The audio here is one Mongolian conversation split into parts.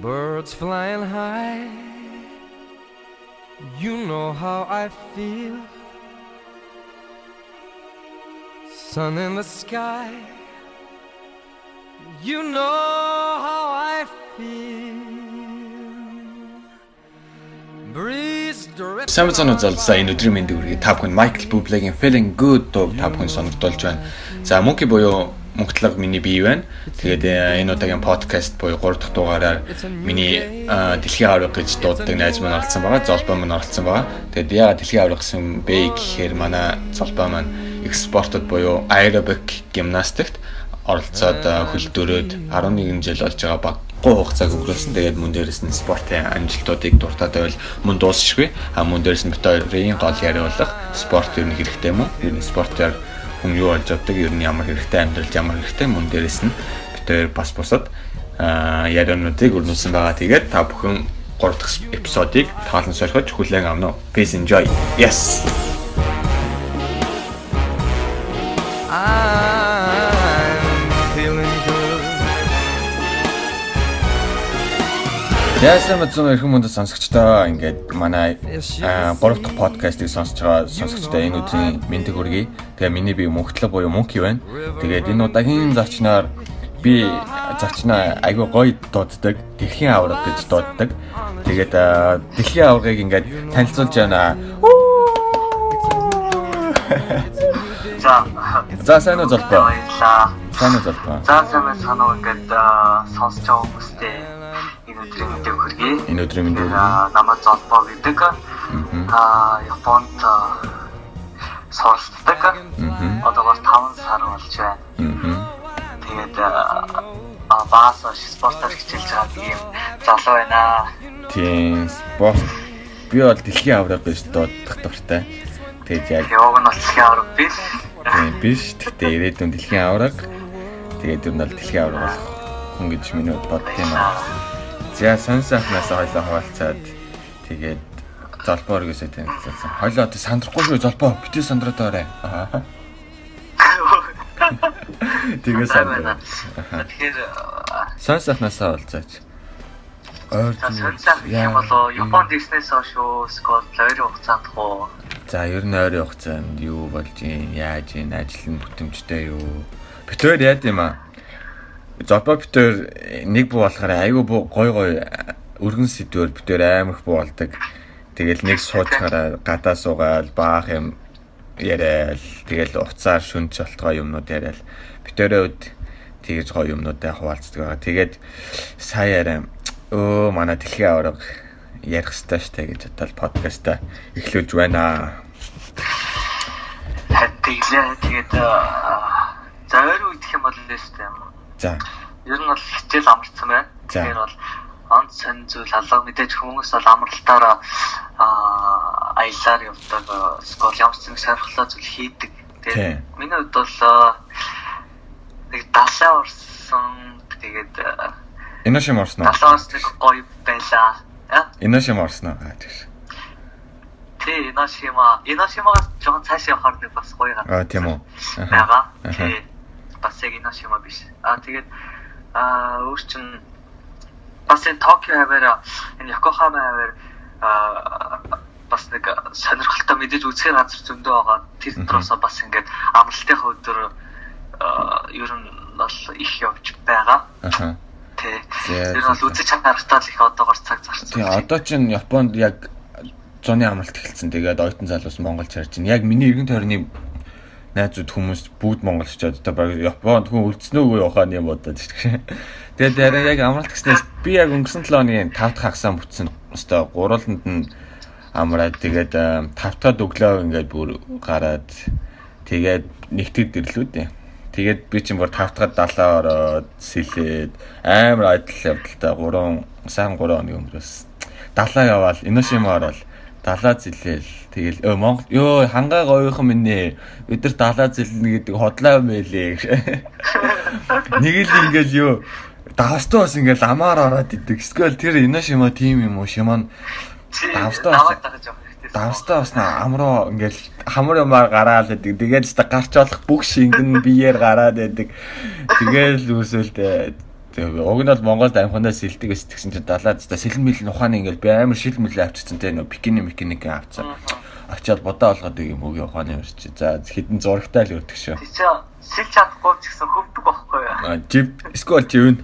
Birds flying high. You know how I feel. Sun in the sky. You know how I feel. Breeze drip. Сайн сонь залсаа энэ өдрийн мэндийг хүргэе. Та бүхэн Michael Bublé-гийн Feeling Good дууг та бүхэн сонирдуулж байна. За Monkey буюу Монголог миний бие байна. Тэгээд э, энэ удаагийн подкаст буюу 3 дахь дугаараар миний дэлхийн авраг гэж дууддаг найз маань оролцсон байгаа. Золбоо маань оролцсон байгаа. Тэгээд яагаад дэлхийн авраг гэсэн бэ гэхээр манай золбоо маань экспортод буюу aerobic гимнастикт оролцоод э, хөлдөрөөд 11 жил болж байгаа баггүй хугацааг өнгөрүүлсэн. Тэгээд мөн дээрэс нь спортын амжилтуудыг дуртаад байвал мөн дуусчихгүй. А мөн дээрэс нь бит хоёрын гол яриулах спорт юу нэг хэрэгтэй мөн. Ер нь спортоор хүн юу болж авдаг, ер нь ямар хэрэгтэй амьдралд ямар хэрэгтэй мөн дээрэс нь бит хоёр бас бусад яриануудыг өрнүүлсэн байгаа. Тэгээд та бүхэн 3 дахь эпизодыг таалан сорхиж хүлээн авна уу. Peace enjoy. Yes. I'm Яасан мэдсэн эрхэм мөндөд сонсогчдоо ингээд манай 3 дахь подкастыг сонсож байгаа сонсогчдоо энэ өдрийн мэндийг хүргэе. Тэгээ миний би мөнхтлөг буюу мөнки байна. Тэгээд энэ удаагийн зочноор би зочноо айгүй гоё дууддаг, дэлхийн авраг гэж дууддаг. Тэгээд дэлхийн аврагыг ингээд танилцуулж байна. За За сайн уу золбоо. баярлаа. Сайн уу золбоо. За сайн санаа ингээд сонсож байгаа хүмүүстээ энэ өдрийн мэдээг хүргэе. Энэ өдрийн мэндийг Аа, намайг Золбоо гэдэг. Аа Японд суралцдаг. Одоогоор 5 сар болж байна. Тэгээд аа баас спортоор хичээлж байгаа тийм залуу байна. Тийм спорт би бол дэлхийн авраг гэж дуудах дуртай. Тэгээд яг Яваг нь болчихын авраг биш. Тийм биш. Гэхдээ ирээдүйн дэлхийн авраг. Тэгээд ер нь бол дэлхийн авраг болох хүн гэж миний бодд юм аа. За сонь сайхнаас хоёлоо хаваалцаад тэгээд золбоор гэсээ танилцуулсан. Хоёлоо одоо сандрахгүй шүү золбоо. Битээ сандраад орой. Аа. Тэгээ сандраа. Тэгэхээр аа, Сонь сайхнаас олзаач. Ойр сонирхсан юм болоо Японд ирснээс хойш скол ойрын хугацаанд хуу За ер нь ойрын хугацаанд юу болж юм, яаж юм, ажил нь бүтэмжтэй юу? Битээр яад юм аа. Золбоо битээр нэг буу болохоор айгүй гой гой өргөн сэдвэр битээр аимх буу болдог. Тэгэл нэг суучаараа гадаа суугаал баах юм яриад тэгэл уцаар шүнж болтгоо юмнууд яриад битээрээ үд тэгэж гоё юмнуудаа хуваалцдаг байгаа. Тэгээд сая арай өө манай дэлхийн авраг ярих хэрэгтэй штэ гэж бодоод подкаста эхлүүлж байна. Тэглээ тэгээд аа, за өөр үедх юм бол лээстэй юм. За. Ер нь бол хичээл амарсан байна. Тэгэхээр бол онц сонь зүйл алга мэдээж хүмүүс бол амралтаараа аа аялаар явдаг скол ямар ч нэг сонирхолтой зүйл хийдэг. Тэгээд миний хувьд бол нэг далаа орсон тэгээд Энэ шим орсноо. далаа орсныг гоё байлаа. Аа, Энэ шим орсноо. Аа тийм. Тий, Иношима. Иношимагаас жоохон цааш явахаар нэг бас гоё гад. Аа тийм үү. Аха. Тий. Бас яг Иношима биш. Аа тэгээд аа өөр чин бас энэ Токио хаваар энэ Йокохама хаваар аа бас нэг сонирхолтой мэдээж үзэх газар зөндөө байгаа. Тэр дотроос бас ингээд амралтын өдөр аа ер нь бол их явж байгаа. Аха. Тий. Тэр бол үзэж чанартай л их одоогор цаг зарцсан. Тийм одоо чинь Японд яг зуны амралт эхэлсэн. Тэгээд оюутан залуус Монголд чарж байна. Яг миний эргэн тойрны найзууд хүмүүс бүгд монголч чад одоо баг Японд хүн үлдсэн үгүй явахаа юм бодоод шүү дээ. Тэгээд харин яг амралт гэснээс би яг өнгөрсөн 7 оны 5 дахь хагасаа бүтсэн. Өстой гурваланд нь амраад тэгээд 5 дахь өглөө ингээд бүр гараад тэгээд нэгтгэд ирлүү дээ. Тэгээд би чинь бүр 5 дахь далаа ороод сэлээд амар айдал явдалтай. 3 сайн 3 хоног өнгөрөөс. Далаа яваал Иношима ороод далаа зилээл. Тэгэл өө Монгол ёо хангаа гоёхан минь нэ бид нар далаа зилнэ гэдэг хотлоо мэлээ. Нэг л ингээл юу давстаа бас ингээл амаар ороод идэг. Эсвэл тэр Иношима тим юм уу? Шиман Давстаа бас- давстаа бас амруу ингээл хамар юмар гараал гэдэг. Тэгээд ч гарч болох бүх шингэн биеэр гараад байдаг. Тэгээл Тэгээ уг нь бол Монголд амханаас сэлдэг сэтгсэн чинь далаад та сэлэн мэл ухааны ингээл би амар шил мэл авчихсан те нөө бикини меканик авцсан. Очоод бодоо болгоод юм үг ухааны өрч. За хідэн зурагтай л өрдөг шүү. Чи сэлж чадахгүй ч гэсэн хөвдөг байхгүй юу? А жив скол живэн.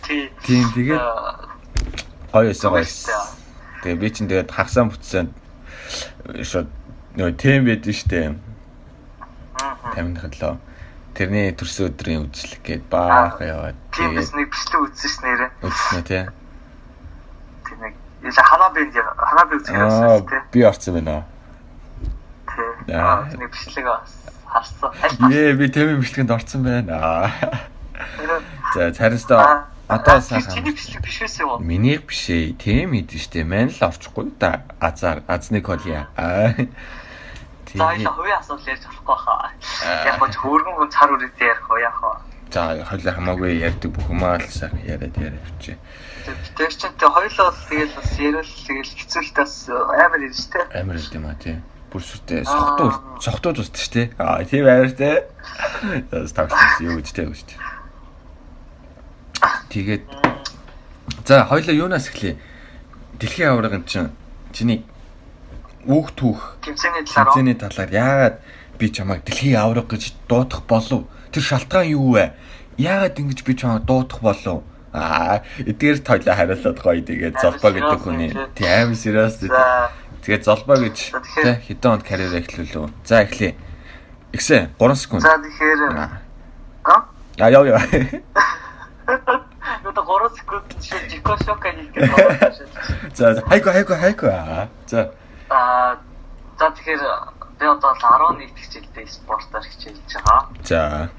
Тий. Тийм тэгээд Аа, гоё эсэ гоё. Тэгээ би чинь тэгээд хагсаан бүтсэн шууд нөө тэм байдэн штэ. мгм. Тамирын хөдлөө. Тэрний төрсөн өдрийн үжлэг гээд баах яваад тэгээд нэг бичлэг үзсэн ш нэрэ. үзснэ тий. Тийм нэг яа ханаа бэнд ханаа бэнд Аа үзсэн тий. би орсон байна. Тий. Аа. Нэг бичлэг харсан. Ээ би тэмээ бичлэгэнд орсон байна. За царистаа одоо сайхан. биш байсан юу? Минийх биш ээ. Тэм хийдэн штэ. Мань л орчихгүй да. Азар азны колия. Аа. За Тийм. энэ хувийн асуудал ярьж болохгүй хаа. Аа. Яг гоо хөргөн хүн цар үрээдээ ярих уу яах вэ? За хоёлаа хамаагүй ярьдаг бүх юмаа л сайхан яриад бичээ. Тэр чинь тэ хоёлоо бол тэгэл бас ярил тэгэл хэцүүлт бас амар юм шүү дээ. Амар л юм аа тий. Бүр сүртэй сохтуу сохтууд устд штэ. Аа тийм амар тий. Стагс юу гэж тий гэж. Тэгээд за хоёлаа юунаас эхлэе? Дэлхийн аваргын чинь чиний үүх түүх Тэмцээний талаар яагаад би чамайг дэлхийн авраг гэж дуудах болов? Тэр шалтгаан юу вэ? Яагаад ингэж би чамайг дуудах болов? Аа, эдгээр тойлоо хариулаад гоё тэгээд золбоо гэдэг хүний тийм serious тэгээд золбоо гэж тий хэдэн онд карьер эхлүүлв. За эхлэе. Игсэн 3 секунд. за тэгэхээр Аа яа яа. яа. Да 3 секунд шиг жико шок хийх гэж байна. За хайко хайко хайко. За Аа за тэгэхээр би одоо л 11 дэх жилдээ спортоор хичээлж байгаа. за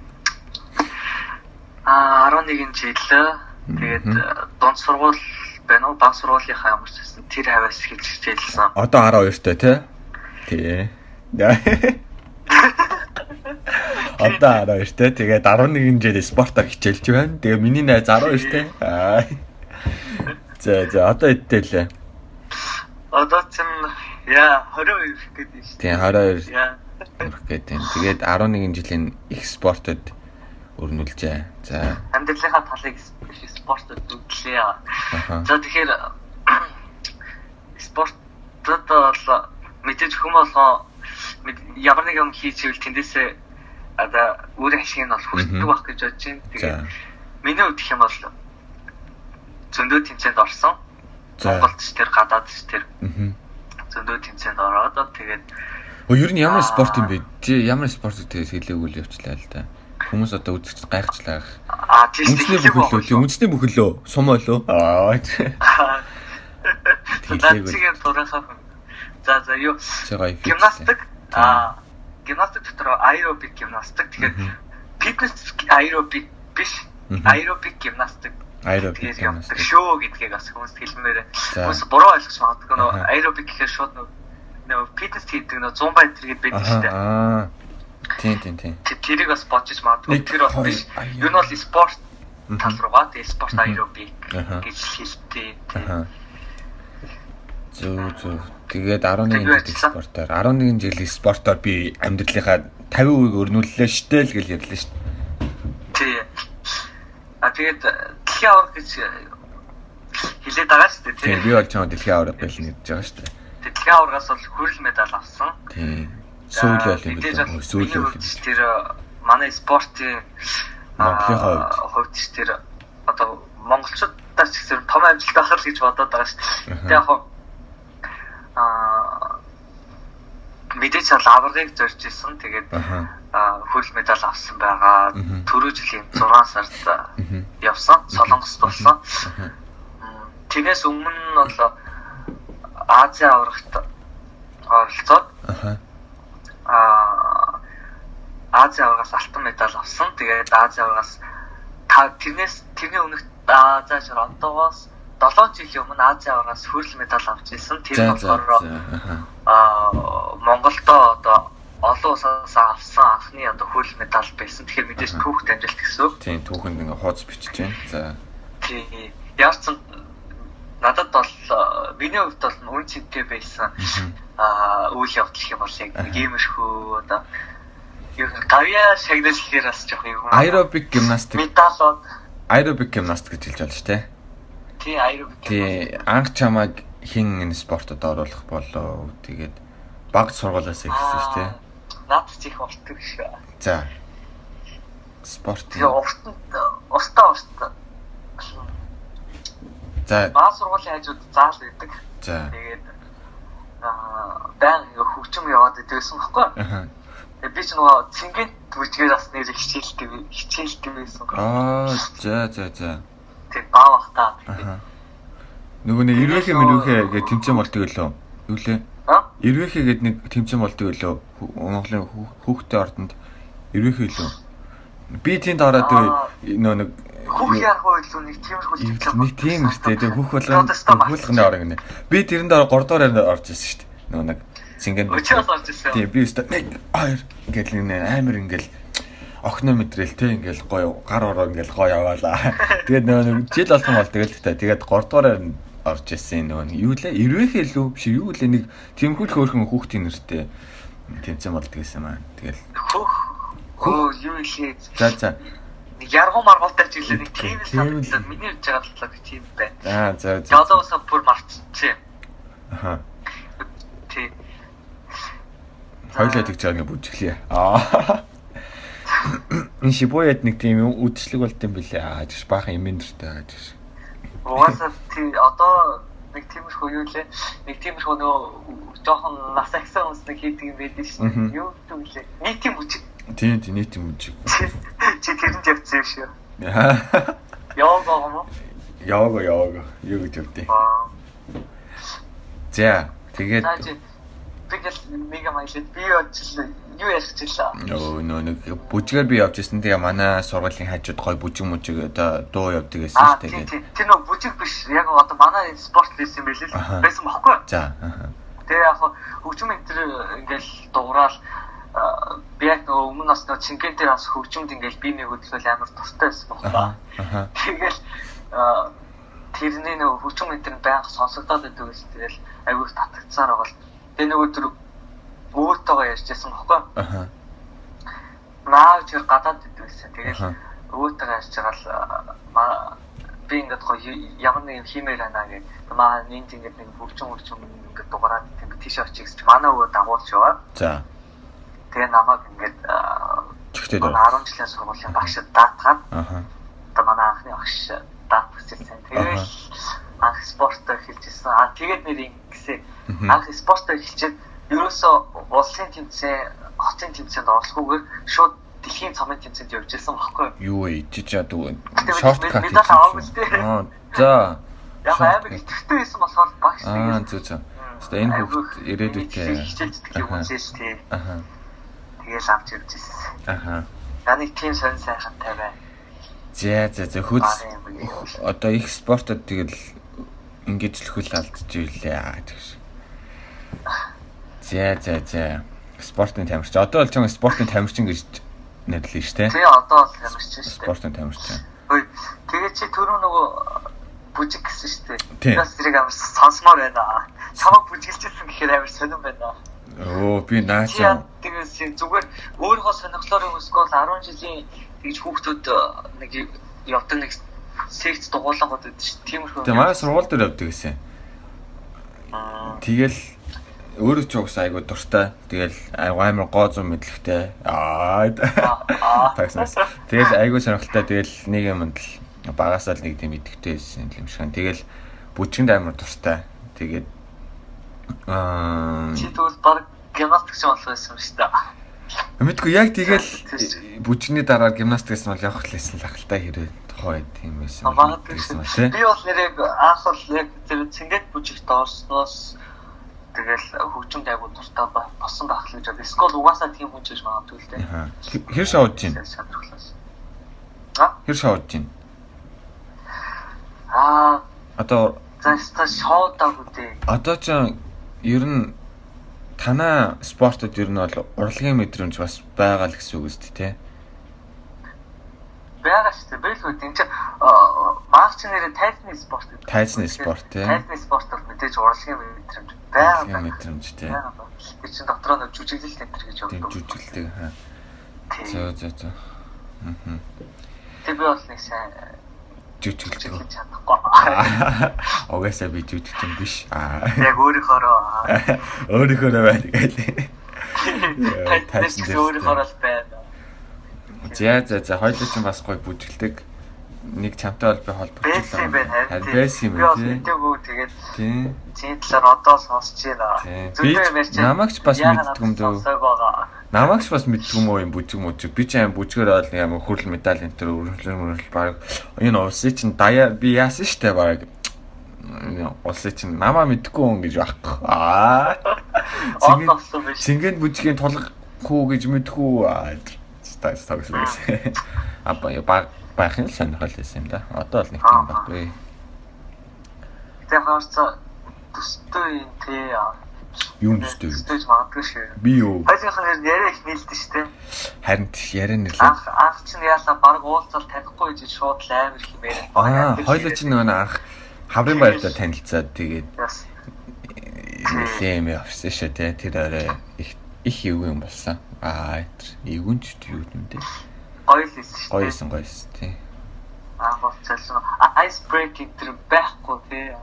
Аа 11 жил тэгээд э, дунд сургууль байна уу? Баг сургуулийнхаа ямар ч гэсэн тэр хаваас эхэлж хичээлсэн. одоо 12 той тий. Тий. Одоо 12 той. Тэгээд 11 жилийн спортоор хичээлж байна. Тэгээ миний найз 12 той. Аа. За за одоо эдэлээ. Одоо чинь яа 22 гэдэг шүү. Тийм 22 Яа. хүрэх гэдэг. Тэгээд 11 жилийн их спортод өрнүүлжээ. За. Амьдралынхаа талыг спортод. Аха. За тэгэхээр спортод бол мэдээж хүм болгоо мэд- ямар нэг юм хийж ивэл тэндээсээ одоо өөрийн ашиг нь бол хүртдэг Мгм. байх гэж бодож байна. Тэгээд миний хувьд гэх юм бол зөндөө тэмцээнд орсон. Монголд ч тэр гадаад ч тэр зөндөө тэмцээнд ороод тэгээд Өө ер нь ямар спорт юм бэ? Чи ямар спортыг тэгээс хэлээгүй л явчлаа л да. Хүмүүс одоо үзэгч гайхчлаа. аа тийм Үндэсний бүхэлөө, үндэсний бүхэлөө, сумоо лөө. Аа. Нацгийн турахаа. За за юу гимнастик аа. Гимнастик дотор аэробик гимнастик. Мгм. фитнес аэробик биш. Аэробик гимнастик. Аэробик тэгээд явдаг шоу гэдгийг бас хүмүүс хэлмээр. Хүмүүс буруу ойлгож магадгүй нөө аэробик гэхээр шууд нөө фитнес хийдэг нөө 100 бай тэргээд байдаг шүү дээ. Аа. Тийм тийм тийм. Тэ- тэрийг бас бодчих магадгүй. Тэр бол биш. юу нь бол спорт тал руугаа. Тэгээ спорт аэробик гэж хэлдэг. Аха. Зүг зүг. Тэгээд 11 Тэг юу жилийн ажилласан? спортоор 11 жилийн спортоор би амьдралынхаа 50% өрнүүллээ штэ л гэж ярьлаа штэ. тий а тэгээд дэлхийн авраг гэж хэлээд байгаа шүү дээ Тийм би бол чамд дэлхийн авраг байлна гэж байгаа штэ. Дэлхийн аваргаас бол хүрэл медаль авсан. Тийм. Сүүл байл юм бол Сүүл байл. тэр э, манай спортын Монголынхаа аа, хувьд. хувьд ч тэр одоо монголчуудаас ч гэсэн том амжилт авах л гэж бодоод байгаа шүү дээ. Аха. Тэг яг аа мэдээж бол аваргыг зорж исэн. Тэгээд аа, хүрэл медаль авсан байгаа. Түрүү жилийн 6 сард Мгм. явсан. Солонгост болсон. Тэрнээс өмнө нь бол Азийн аврагт оролцоод аа Азийн аврагаас алтан медаль авсан. Тэгээд Азийн аврагаас тэрнээс тэрний өмнөх Азийн одоогоос 7 жилийн өмнө Азийн аврагаас хүрэл медаль авч ирсэн. Тэр болохоор аа Монголдо одоо олон улсаас авсан анхны одоо хүрэл медаль байсан. Тэгэхээр мэдээж Аха. түүхт амжилт гэсэн. Тийм түүхэнд ингээ хооц бичиж байна. За. Тийм. Яарсан надад бол миний хувьд бол үн цэнтэй байсан аа үйл явдал юм бол яг иймэрхүү одоо нь гавья шагнал гэхээр бас жоох юм. Аэробик гимнастик, медалууд аэробик гимнастик гэж хэлж байна шүү дээ. Тий аэробик. Тий, анх чамайг хин энэ спортод оруулах болоо. Тэгээд баг сургуулиас ихсэн шүү дээ. Наад чих болтго шүү. За. Спорт. Тэгээ урт устаа устаа. За, Баа сургуулийн хажууд заал байдаг. за. Тэгээд аа баян хөгжим яваад идсэн баггүй. Аха. Тэгээд би ч нөгөө цэнгэнд бүжгээр бас нэр хичээлдэг хичээлдэг байсан. Аа, за, за, за. Тэгээд баа бахтаа. Аха. Нөгөө нэг ирвэхэ мэрвэхэ гэж тэмцээн болдог өлөө. Юу лээ? Ирвэхэ гэд нэг тэмцээн болдог өлөө. Монголын хүүхдээ ордонд ирвэхэ өлөө. Би тэнд ороод нөө нэг Хүүх ярах үйл нэг тиймэрхүү Ивэл нэг тийм өстэй тэг Одоо ста хүүхлганы ороо гинэ. Би тэрэнд ороо 3 дугаар орж ирсэн шүү дээ. Нөгөө нэг ирсэн. Тийм би өстэй 1 2 ингээл нэг амар ингээл охно мэдрэл те ингээл гоё гар ороо ингээл гоё яваалаа. Тэгээд нөгөө жил болгон бол тэгэл та тэгээд 3 дугаараар нь орж ирсэн нөгөө юу лээ? Ирвэхэ илүү биш юу лээ нэг тэмхүүл хөөрхөн хүүхдийн нэртэй тэмцээн болдог гэсэн маа. Тэгэл Хүүх. Хөө юу илээ. за за яргуу маргуултай ч илээ нэг тийм санагдаад миний явж байгаа талаа тийм байна. аа за за. Ялуусаа бүр марцчихэ. Аха. Тий. Хоёлаа тэгж байгаа нэг бүжиглээ. Аа. Энэ шибуяд нэг тийм үдшилэг болд юм билээ. Аа гэж баахан имэндэртэй байгаа гэж. Угаасаа тий одоо нэг тиймэрхүү юу лээ. Нэг тиймэрхүү нөгөө жоохон нас агсан хүмүүс нэг хийдэг юм байдаг шүү. Дээ. Юу гэдэг вэ? Нийтийн бүжиг. Тийм тийм нийт юм бүжиг. Чи тэрэнд явцсан юм шүү. Аа. Яваг байгаа юм уу? Яваагаа яваагаа. Юу гэж явдیں۔ Аа. За тэгээд тэгэл мега маялд би очил юу ярьчихлаа. нөө нөө нэг бүжгээр би явж ирсэн. Тэгээ манай сургуулийн хажууд гой бүжиг мүжиг одоо дуу явдаг гэсэн шүү дээ. Тэр нөгөө бүжиг биш. Яг одоо манай спорт лист юм билээ л байсан баггүй. За. Тэгээ яг хөгжим энэ ингээл дуграал аа, би яг нөгөө өмнө нас нөгөө чингэн дээр бас хөгжимд ингээл би нэг хөдөлгөөл амар тустай байсан. Аха. Тэгэл тэрний нөгөө хөгжим энэ байнга сонсогдоод байдаг гэсэн. Тэгэл аягүй их татагдсаар байгаа л. Тэгээ нөгөө төр өвөөтэйгээ ярьжсэн баггүй. Аха. Наа чир гадаад. Тэгэл Аха. өвөөтэйгээ ярьж байгаа л аа, би ингээд гоё ямар нэг юм хиймээр байна гэх. Маа нинт ингээд нэг хөгжим хөгжим ингээд дугаараад тийм тийш очиж гэж манай өвөө дагуулж яваа. За. Тэгээ намайг ингээд аа, манай дөө. 10 жилийн сургуулийн багш даатгаад Аха. одоо манай анхны багш даатчихсан. Тэгээд анх спортоор хэлжсэн. Аа тэгээд нэр ингэсэн. Анх спортоор хэлчихэд ерөөсөө улсын тэмцээн, хотын тэмцээнд орлохгүйгээр шууд дэлхийн цомын тэмцээнд явж ирсэн баггүй. Юу вэ? Жижиг дүү. Тэгтээ Шорткат. Аа. За. Яг амар итгэвтэй байсан болохоор багш Аа зөө зөө. Хэвээ энэ хүүхд ирээдүйтэй. хичээлдэг юм үзээс тий. Аха. Тэгэл авч ирж ирсэн. Аха. Яныг тийм сонь сайхантай байна. За за за юм. одоо их спортод тэгэл ингэж л хөл алдчихвлээ аа гэж. За за за. Спортын тамирчин. Одоо бол чам спортын тамирчин гэж нэрлэе штэ. Тэгээ одоо л ямарч шүү дээ. Спортын тамирчин. Тэгээ чи түрүү нөгөө бүжиг гэсэн шүү дээ. Бас зэрэг амар сонсомоор байна. Чамаг бүжиглжсэн гэхээр амар сонирн байна. Оо би наачаа. тэгээс зүгээр өөрийнхөө сонирхлоор өсгөөл 10 жилийн тэгж хүүхдүүд э, нэг явдаг нэг секц дугуулгууд байдаг шүү. Тиймэрхүү. Тэгээ манай сургууль дээр явдаг гэсэн. Тэгэл өөрөө ч угсаа айгу дуртай. Тэгэл амар гоо зам мэдлэгтэй. Аа. Тэгэл айгу сонирхолтой. Тэгэл нэг юмд л багасаа л нэг тийм идэвхтэй байсан юм шиг. Тэгэл бүжгэнд амар дуртай. Тэгээд аа Чи тэгвэл баг гимнастикч болох байсан шүү дээ. Мэдгүй яг тэгэл бүжгний дараа гимнастик гэсэн бол явах лээсэн л ахaltaа хэрэг тухай тийм байсан. Би бол нэрийг анх бол яг тэр цэнгэт бүжигт орсноос тэгэл хөгжимд айгуу дуртай болсон байх л гэж бод. Скол угаасаа тийм хүн ч гэж магадгүй л дээ. Хэр шавж чинь? Хэр шавж чинь? Аа, Одоо за ста шоудаг үдээ. одоо ч ер нь танаа спортод ер нь бол урлагийн мэдрэмж бас байгаа л гэсэн үг үст тий. Бага шүү дээ. Бэлгүй энэ чинь маач нэрээ тайзны спорт гэдэг. Тайзны спорт, тий. Тайзны спорт бол мэдээж урлагийн мэдрэмж байгаа. Урлагийн мэдрэмж тий. Тэр чинь дотроо нэг жүжиглэл төр гэж өгдөг. жүжиглдэг хаа. За за за. Тэг би бол нэг сайн Жүжиглдэг. Угаасаа би жүжигч юм биш. Аа. Яг өөрийнхоороо Өөрийнхөө байна гээл. тайс өөрийнхоороо л байна. За за за хоёул ч бас гоё бүжгэлдэг. Нэг чамтай бол би холбогдсон. Юм байна Харин бэс юм Би бол тий. мэдээгүй тэгээд Тий. зин талаар одоо сонсч байна. Би ярьж намайг ч бас мэддэг юм дөө. Сонсог байгаа. Намайг ч бас мэддэг юм уу юм бүжиг мүжиг. Би ч аим бүжгээр бол ямар хүрл медаль энэ төр өргөлөр мөрөл баг. Энэ улсын чинь даяа би яасан штэ баг. Улсын чинь намаа мэдхгүй хүн гэж байхгүй. Аа. Цэнгэн бүжгийн тулах хүү гэж мэдхгүй. Аа. Стас тагс. Апа я баг бахын сонирхол байсан юм да. Одоо бол нэг юм баггүй. Тэ хаарцаа төстэй юм тий. Юу нүстэй юу? Төстэйж магадгүй шүү. Би юу? Хоёулынх нь яриа их нийлдэж штэ. Харин яриа нэрлээ. Анх анх чинь яалаа баг уулзал танихгүй гэж шууд л амар хэмээр. Аа, хоёул чинь нөгөө анх хаврын баяртаа танилцаад тэгээд Яс. нэлээ юм явсан шүү те. Тэр орой их их юу юм болсон. Аа, тэр эвгүнч юу юм бэ? Гоё л хэлсэн штэ. Гоёсэн гоёс тий. Анх уулзсан. Ice breaking тэр байхгүй тий.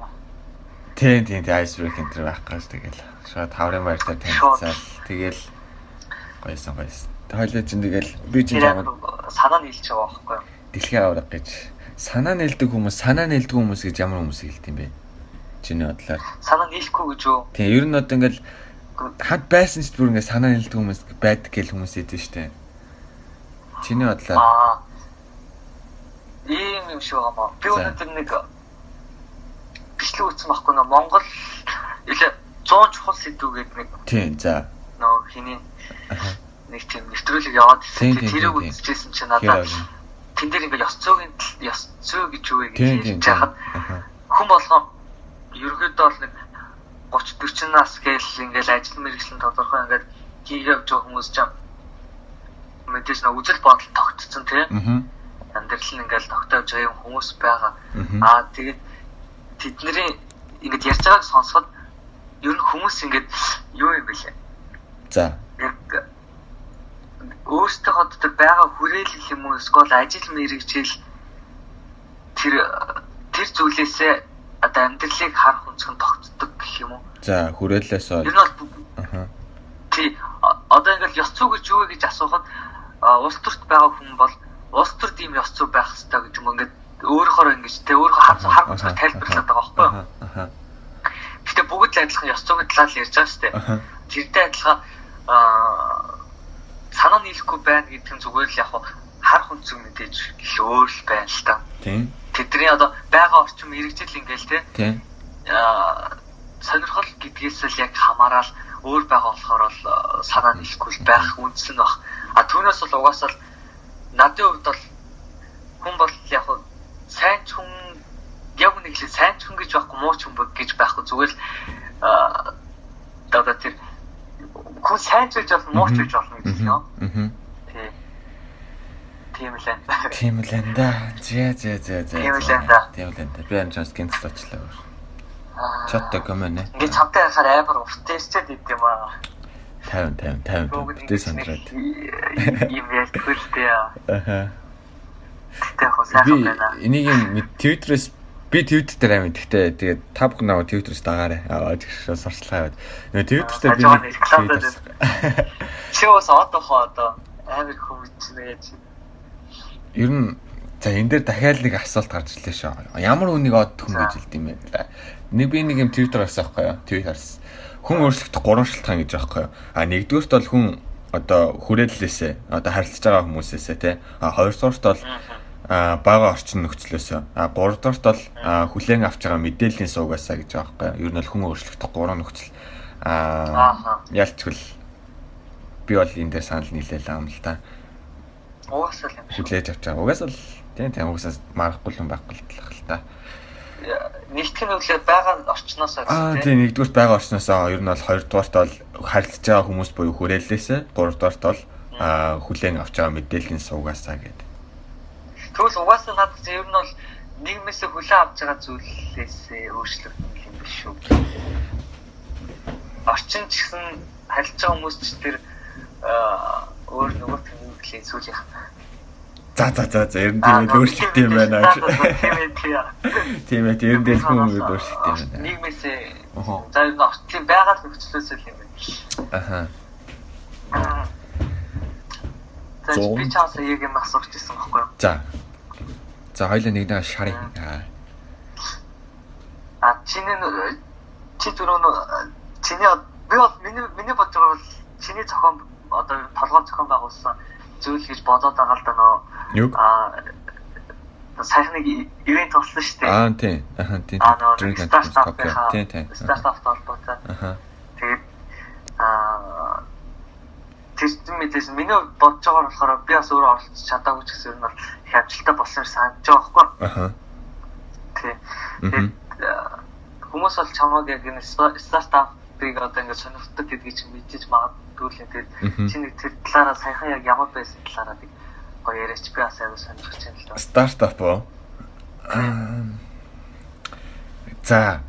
Тийм тийм тийм break энэ байхгүй ш тэгэл. Шууд хаврын баяртаа танилцаад тэгэл гоёсэн гоёс. Хоёул чинь тэгэл би чинь яг санаа нийлж байгаа байхгүй юу? дэлхийн авраг гэж санаа нэлдэг хүмүүс санаа нэлдэг хүмүүс гэж ямар хүмүүс хэлт юм бэ? Чиний бодлоор. Санаа нийлэхгүй гэж юу? Тийм ер нь одоо ингээл хад байсан ч бүр ингээ санаа нэлдэг хүмүүс байдаг гэл хүмүүс идэв штэ. Чиний бодлоор. Аа. Ийм юм шиг байгаа маа. Би өнөөдөр нэг бичлэг үүссэн байхгүй нөө Монгол илээ 100 чухал сэдвүүгээд нэг Тийм за. нөө хиний нэг тийм нэвтрүүлэг яваад ирсэн. Тэрийг үзчихсэн чинь надад тэн дээр ингээ ёс зүйн ёс зүй гэж юу вэ гэж хэлж хахад Аха. хүн болгоо ерөөдөө бол нэг 30 40 нас гээл ингээл ажил мэргэжлийн тодорхой ингээд хийгээ явж байгаа хүмүүс ч мэдээж нэг үзэл бодол тогтцсон тийм амьдрал нь ингээл тогтоож байгаа юм хүмүүс байгаа. Аа тэгээд тэдний ингээд ярьж байгааг сонсоход ер нь хүмүүс ингээд юу юм бэлээ. За. Өөртөө одоо байгаа хүрээлэл юм уу эсвэл ажил мэргэжил тэр тэр зүйлээсээ одоо амьдралыг харах өнцгөн тогтдог гэх юм уу. За хүрээлээс Ер бол нь бол аха. тий одоо ингээл ёс зүй гэж юу вэ гэж асуухад улс төрт байгаа хүн бол улс төрт ийм ёс зүй байх хэрэгтэй гэж юм ингээд өөрөөхөө ингэж тэ өөрөөхөө хар хар хүчээр тайлбарлаад байгаа байхгүй юу. Гэтэ бүгд л адилхан ёс зүйн талаар л ярьж байгаа шүү дээ. Тэрдээ адилхан аа санаа нийлэхгүй байна гэдэг нь зүгээр л яг хар хүнцэг мэдээж л өөр л байна л та. Тийм. Тэдний одоо байгаа орчим мэрэгжил ингээл те Тийм. аа сонирхол гэдгээс л яг хамаарал өөр байгаа болохоор л аа, санаа нийлэхгүй байх үндэс нь баг. А түүнээс бол угаасаа л надын хувьд бол хүн бол яг хаа сайн ч хүн яг нэг л сайн ч хүн гэж байхгүй муу ч хүн бэ- гэж байхгүй зүгээр л аа одоо тэр ч гэж болно муу ч гэж болно Мгм. нөө. Мгм. Тий. Тийм л энэ. Тийм л энэ да. За за за за. Тийм л энэ да. Тийм л энэ. Би энэ чанс гинц очлаа. Чатта комэн. Ингээд цамтай харахаар амар уртээсчээд идэв юм аа. 50 50 50. Тэ сандраад. Ийм ялтгүй л дээ. Аха. Яг сайн Би байна. энийг нь Twitter-ээс би Twitter дээр амин гэхдээ тэгээд та бүхэн наваа Twitter-ээс дагаарай. Аа тэгш сурчлага яваад. Нөгөө Twitter дээр би Чи бас одоо хоо одоо амар хүмүүст нэж. Ер нь за энэ дээр дахиад нэг асуулт гарч ирлээ шүү. Ямар үнийг од хүн гэж хэлд юм бэ? Нэг би нэг юм Twitter авсан байхгүй юу? Twitter-аас. Хүн өөрчлөгдөх гурван шалтгаан гэж байхгүй юу? А нэгдүгürt бол хүн одоо хүрээллээсээ одоо харилцаж байгаа хүмүүсээсээ тий. А хоёрдугаарт бол а бага орчин нөхцлөөсөө. А гуравдугаарт бол а, хүлээн авч байгаа мэдээллийн суугаасаа гэж байгаа байхгүй юу? Ер нь бол хүн өөрчлөгдөх гурван нөхцөл. А ялчгүй би бол энэ дээр санал нийлээл юм л та Уусаал юм шүү. хүлээж авч байгаа. Угаас л тийм тийм угаас марахгүй юм байхгүй л талах л та. Нийтгэн өглөө байгаа орчноос Аа тийм нэгдүгürt байгаа орчноосоо ер нь бол хоёрдугаарт бол харилцаж байгаа хүмүүс буюу хүрээллээсээ, гуравдугаарт бол хүлээн авч байгаа мэдээллийн суугаасаа гэдэг. Тэгвэл угаасаа надад ер нь бол нийгмээс хүлээн авч байгаа зүйлээсээ өөрчлөгдөн юм биш шүү. Орчин ч гэсэн харилцаж байгаа хүмүүс ч тэр өөр нөгөө Movie-ийн сүүлийнх. За за за за ер нь тийм л өөрчлөлт юм байна. Тийм ээ тийм. Тийм ээ ер нь дэлгүүр мөнгө өөрчлөлт юм байна. Нийгмээс за орчлын байгаль нөхцлөөс л юм байна. Аха. За би чаас яг юм асууж ирсэн байхгүй юу? За. За хоёлаа нэг нэг шарыг. Аа. А чиний чи түрүү нөө- чиний би бол миний миний бодож байгаа бол чиний зохион одоо толгой зохион байгуулсан зүйл гэж бодоод байгаа л да нөө Юг? а сайхан нэг ивент болсон шүү дээ. Аа тийм. Аха тийм. А нөө Drink and стартап coffee. байхаа Тийм тийм. стартаптай холбоотой. Аха. Тэгээд аа тэр мэдээс миний бодож байгаа болохоор би бас өөрөө оролцож чадаагүй ч гэсэн юм бол их амжилттай болсон юм санаж байгаа байхгүй. Аха. Тий. Мгм. Тэгээд аа, хүмүүс бол чамааг яг энэ ста- стартапыг одоо ингээд сонирхдаг гэдгийг чинь мэдчихэж магадгүй л. Мгм. Тэгээд чи нэг тэр талаараа саяхан яг ямар байсан талаараа нэг гоё яриач би бас аягүй сонирхож байна л да. Стартап уу? За.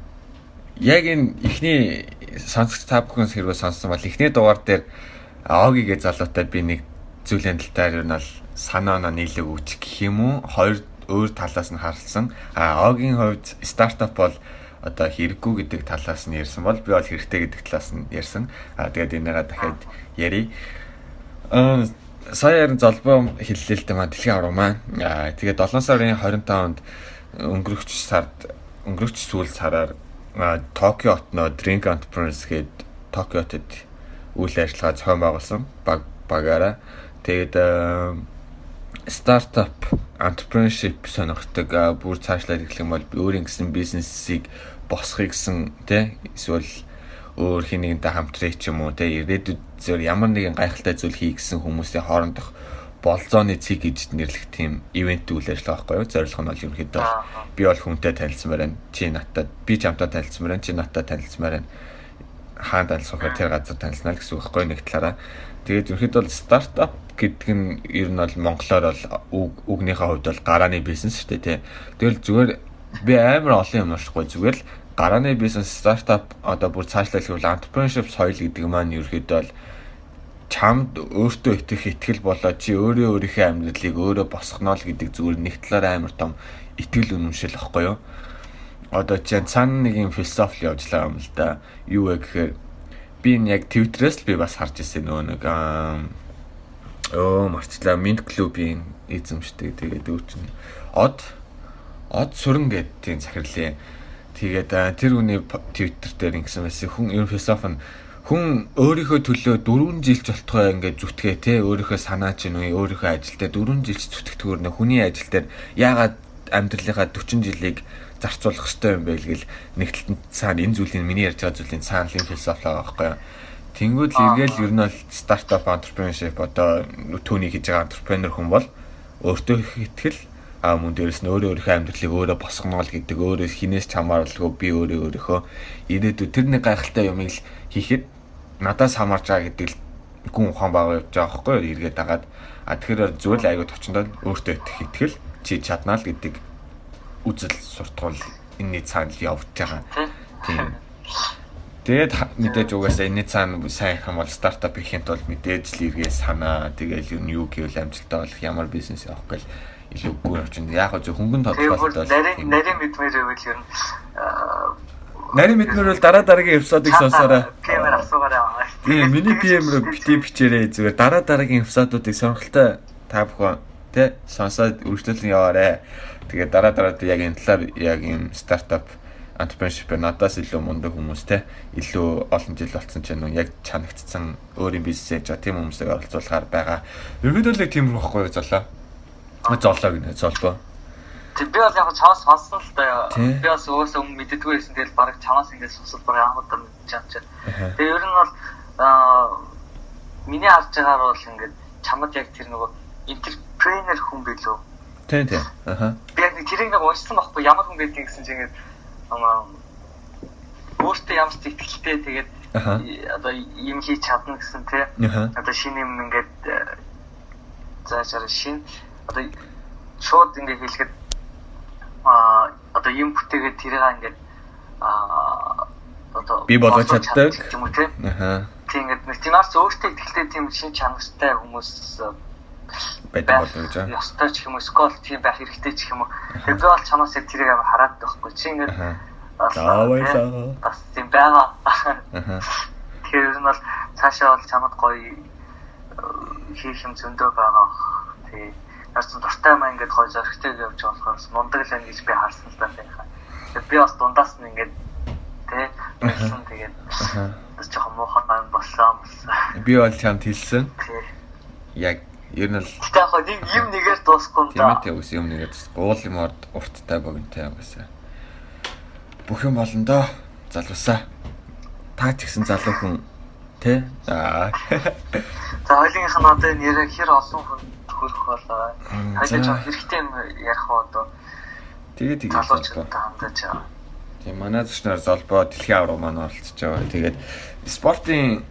Яг энэ ихний сонсогч та бүхэн хэрвээ сонссон бол ихний дугаар дээр Аогийн залуутай би нэг зүйлийн талаар ер нь бол санаа оноо нийлэг үүч гэх юм уу? Хоёр өөр талаас нь харсан. А Аогийн хувьд стартап бол одоо хэрэггүй гэдэг талаас нь ярьсан бол би бол хэрэгтэй гэдэг талаас нь ярьсан. А тэгээд энэгээ дахиад ярий. Аа сая ярин золбоо хэллээ л дээ маа дэлхийн авраг маань. Аа тэгээд 7 сарын 25-нд өнгөрөгч сард өнгөрөгч сүүл сараар аа, Токио хотноо Drink Entrepreneurs гээд Токиотод үйл ажиллагаа зохион байгуулсан баг багаараа. Тэгээд аа, стартап entrepreneurship сонирхдаг аа, бүр цаашлаад эхлэх юм бол өөрийн гэсэн бизнесийг босхийг гэсэн тий эсвэл өөр хин нэгэнтэй хамтрах ч юм уу тий ирээдүйд зөв ямар нэгэн гайхалтай зүйл хий гэсэн хүмүүсийн хоорондох болзооны цэг гэж нэрлэх тийм ивент үйл ажиллагаа байхгүй юу? Зорилго нь бол ерөнхийдөө би бол хүнтэй танилцмаар байна. Чи надад би чамтай танилцмаар байна. Чи надад танилцмаар байна. Хаан танилцах тэр газар танилцна л гэсэн үг байхгүй нэг талаараа. Тэгээд ерөнхийдөө бол стартап гэдэг нь ер нь бол монголоор бол үг үгнийхээ хувьд бол гарааны бизнес шүү дээ тий. Тэгэл зүгээр би амар олон юм уншихгүй зүгээр л гарааны бизнес стартап одоо бүр цаашлуулвал entrepreneurship соёл гэдэг маань ерөөхдөө бол чамд өөртөө итгэх итгэл болоо чи өөрөө өөрийнхөө амьдралыг өөрөө босгоно л гэдэг зүгээр нэг талаар амар том итгэл үнэмшил واخгүй юу? Одоо чи цаана нэг юм философи явуулаа юм л да. Юу вэ гэхээр би энэ яг твиттерээс л би бас харж ирсэн нөгөө нэг оо марчлаа минт клубийн эзэмшдэг. Тэгээд өөчн од од сүрэн гэдэг тийм захирлын Тэгээд тэр хүний Twitter дээр ингэсэн байсан хүн ер философи нь хүн өөрийнхөө төлөө 4 жилч болтгоо ингээд зүтгээ те өөрийнхөө санаа чинь үе өөрийнхөө ажил дээр 4 жилч зүтгэдгүүр нэ хүний ажил дээр яагаад амьдралынхаа 40 жилийг зарцуулах хэрэгтэй юм бэ гэл нэг талд нь цаана энэ зүйлийн миний ярьж байгаа зүйлийн цаана л философи байгаа байхгүй юу. Тэнгүүд л эргээл ер нь бол стартап entrepreneurship одоо түүний хийж байгаа entrepreneur хүн бол өөртөө их итгэл аа мөн дээрэс нь өөрөө өөрийнхөө амьдралыг өөрөө босгоно л гэдэг өөрөө хинээс ч хамааралгүй би өөрөө өөрийнхөө ирээдүйд тэр нэг гайхалтай юмыг л хийхэд надаас хамаарч байгаа гэдэг л гүн ухаан байгаа явж байгаа байхгүй юу эргээд дагаад а тэгэхээр зүгээр л аягүй товчондоо өөртөө итгэх итгэл чи чаднаа л гэдэг үзэл суртахуул энэний цаана л явж байгаа. Тийм. Тэгээд мэдээж угаасаа энэний цаана сайн их юм бол стартап хийхэд бол мэдээж л эргээ санаа тэгэл юу гэвэл амжилттай болох ямар бизнес явах гээл илүүгүй явчихна. Яг зөв хөнгөн Тэгээ бүр тодорхойлолт нарийн нарийн мэдмээр байвал ер нь Нарийн мэднэр бол дараа дараагийн эпизодыг сонсоорой. PM-ээр асуугаарай. Тийм, миний PM рүү бити бичээрэй зүгээр дараа дараагийн эпизодуудыг сонирхолтой та бүхэн тэ сонсоод үргэлжлүүлэн яваарэ. Тэгээд дараа дараад яг энэ талаар яг юм стартап entrepreneurship надаас илүү мундаг хүмүүс те илүү олон жил болсон ч юм уу яг чанагдсан өөрийн бизнес яаж байгаа тийм хүмүүсийг оролцуулахаар байгаа. Ерөнхийдөө л тийм байхгүй золоо. Золоо гинэ золбоо. Тэг би бол яг чамаас сонссон л да. Би бас уусаа өмнө мэддэггүй байсан. Тэгэл баг чамаас ингэж сонсоод баг ямар удаа мэдчихэж. Аха. Тэгээ ер нь бол аа миний харж байгаагаар бол ингээд чамд яг тэр нөгөө интерпренер хүн билүү. Тийм тийм. Аха. Би яг тэрийг нэг уншсан байхгүй ямар хүн байдгийг гэсэн чинь ингээд өөртөө ямар ч ихтэй тэгээд одоо юм хийж чадна гэсэн тий. Одоо шинэ юм ингээд э, заашаар шинэ одоо шууд ингээд хэлэхэд аа одоо юм бүтээгээд тэрийг ингээд аа одоо Би болгож чаддаг. юм уу тий. Аха. Тийм ингээд нэг тийм арц өөртөө ихтэй тийм шин чанартай хүмүүс байдаг болов гэж байна. Ёстой ч юм уу, скол тийм байх хэрэгтэй ч юм уу. Тэгээ би бол чамаас яг тэрийг амар хараад байхгүй. Чи ингээд Аха. бас тийм байгаа. Ер нь бол цаашаа бол чамд гоё э, хийх юм зөндөө байгаа. Тэгээ нарч дуртай маа ингээд гоё зөрөгтэй явж болохоор мундаг л байна гэж би харсан л даа байхаа. Тэгээ би бас дундаас нь ингээд тий болсон тэгээд бас жоохон муухан болсон болсон. Би бол чамд хэлсэн. Яг ер нь л хоо нэг юм нэгээр дуусахгүй юм тийм да. ээ тийм үс юм нэгэд гуул юм орд урттай богинтой угаасаа. Бүх юм болно доо. Залуусаа. Та ч гэсэн залуу хүн тий? Аа. За хоёулынх нь одоо энэ яриа хэр олон хүн хөрөх болоо. За. жоо хэрэгтэй юм ярих уу одоо Тэгээ тэгээ залуучуудтай хандаж байгаа. Тийм манай зүшнэр золбоо дэлхийн авраг маань оролцож байгаа. Тэгээд спортын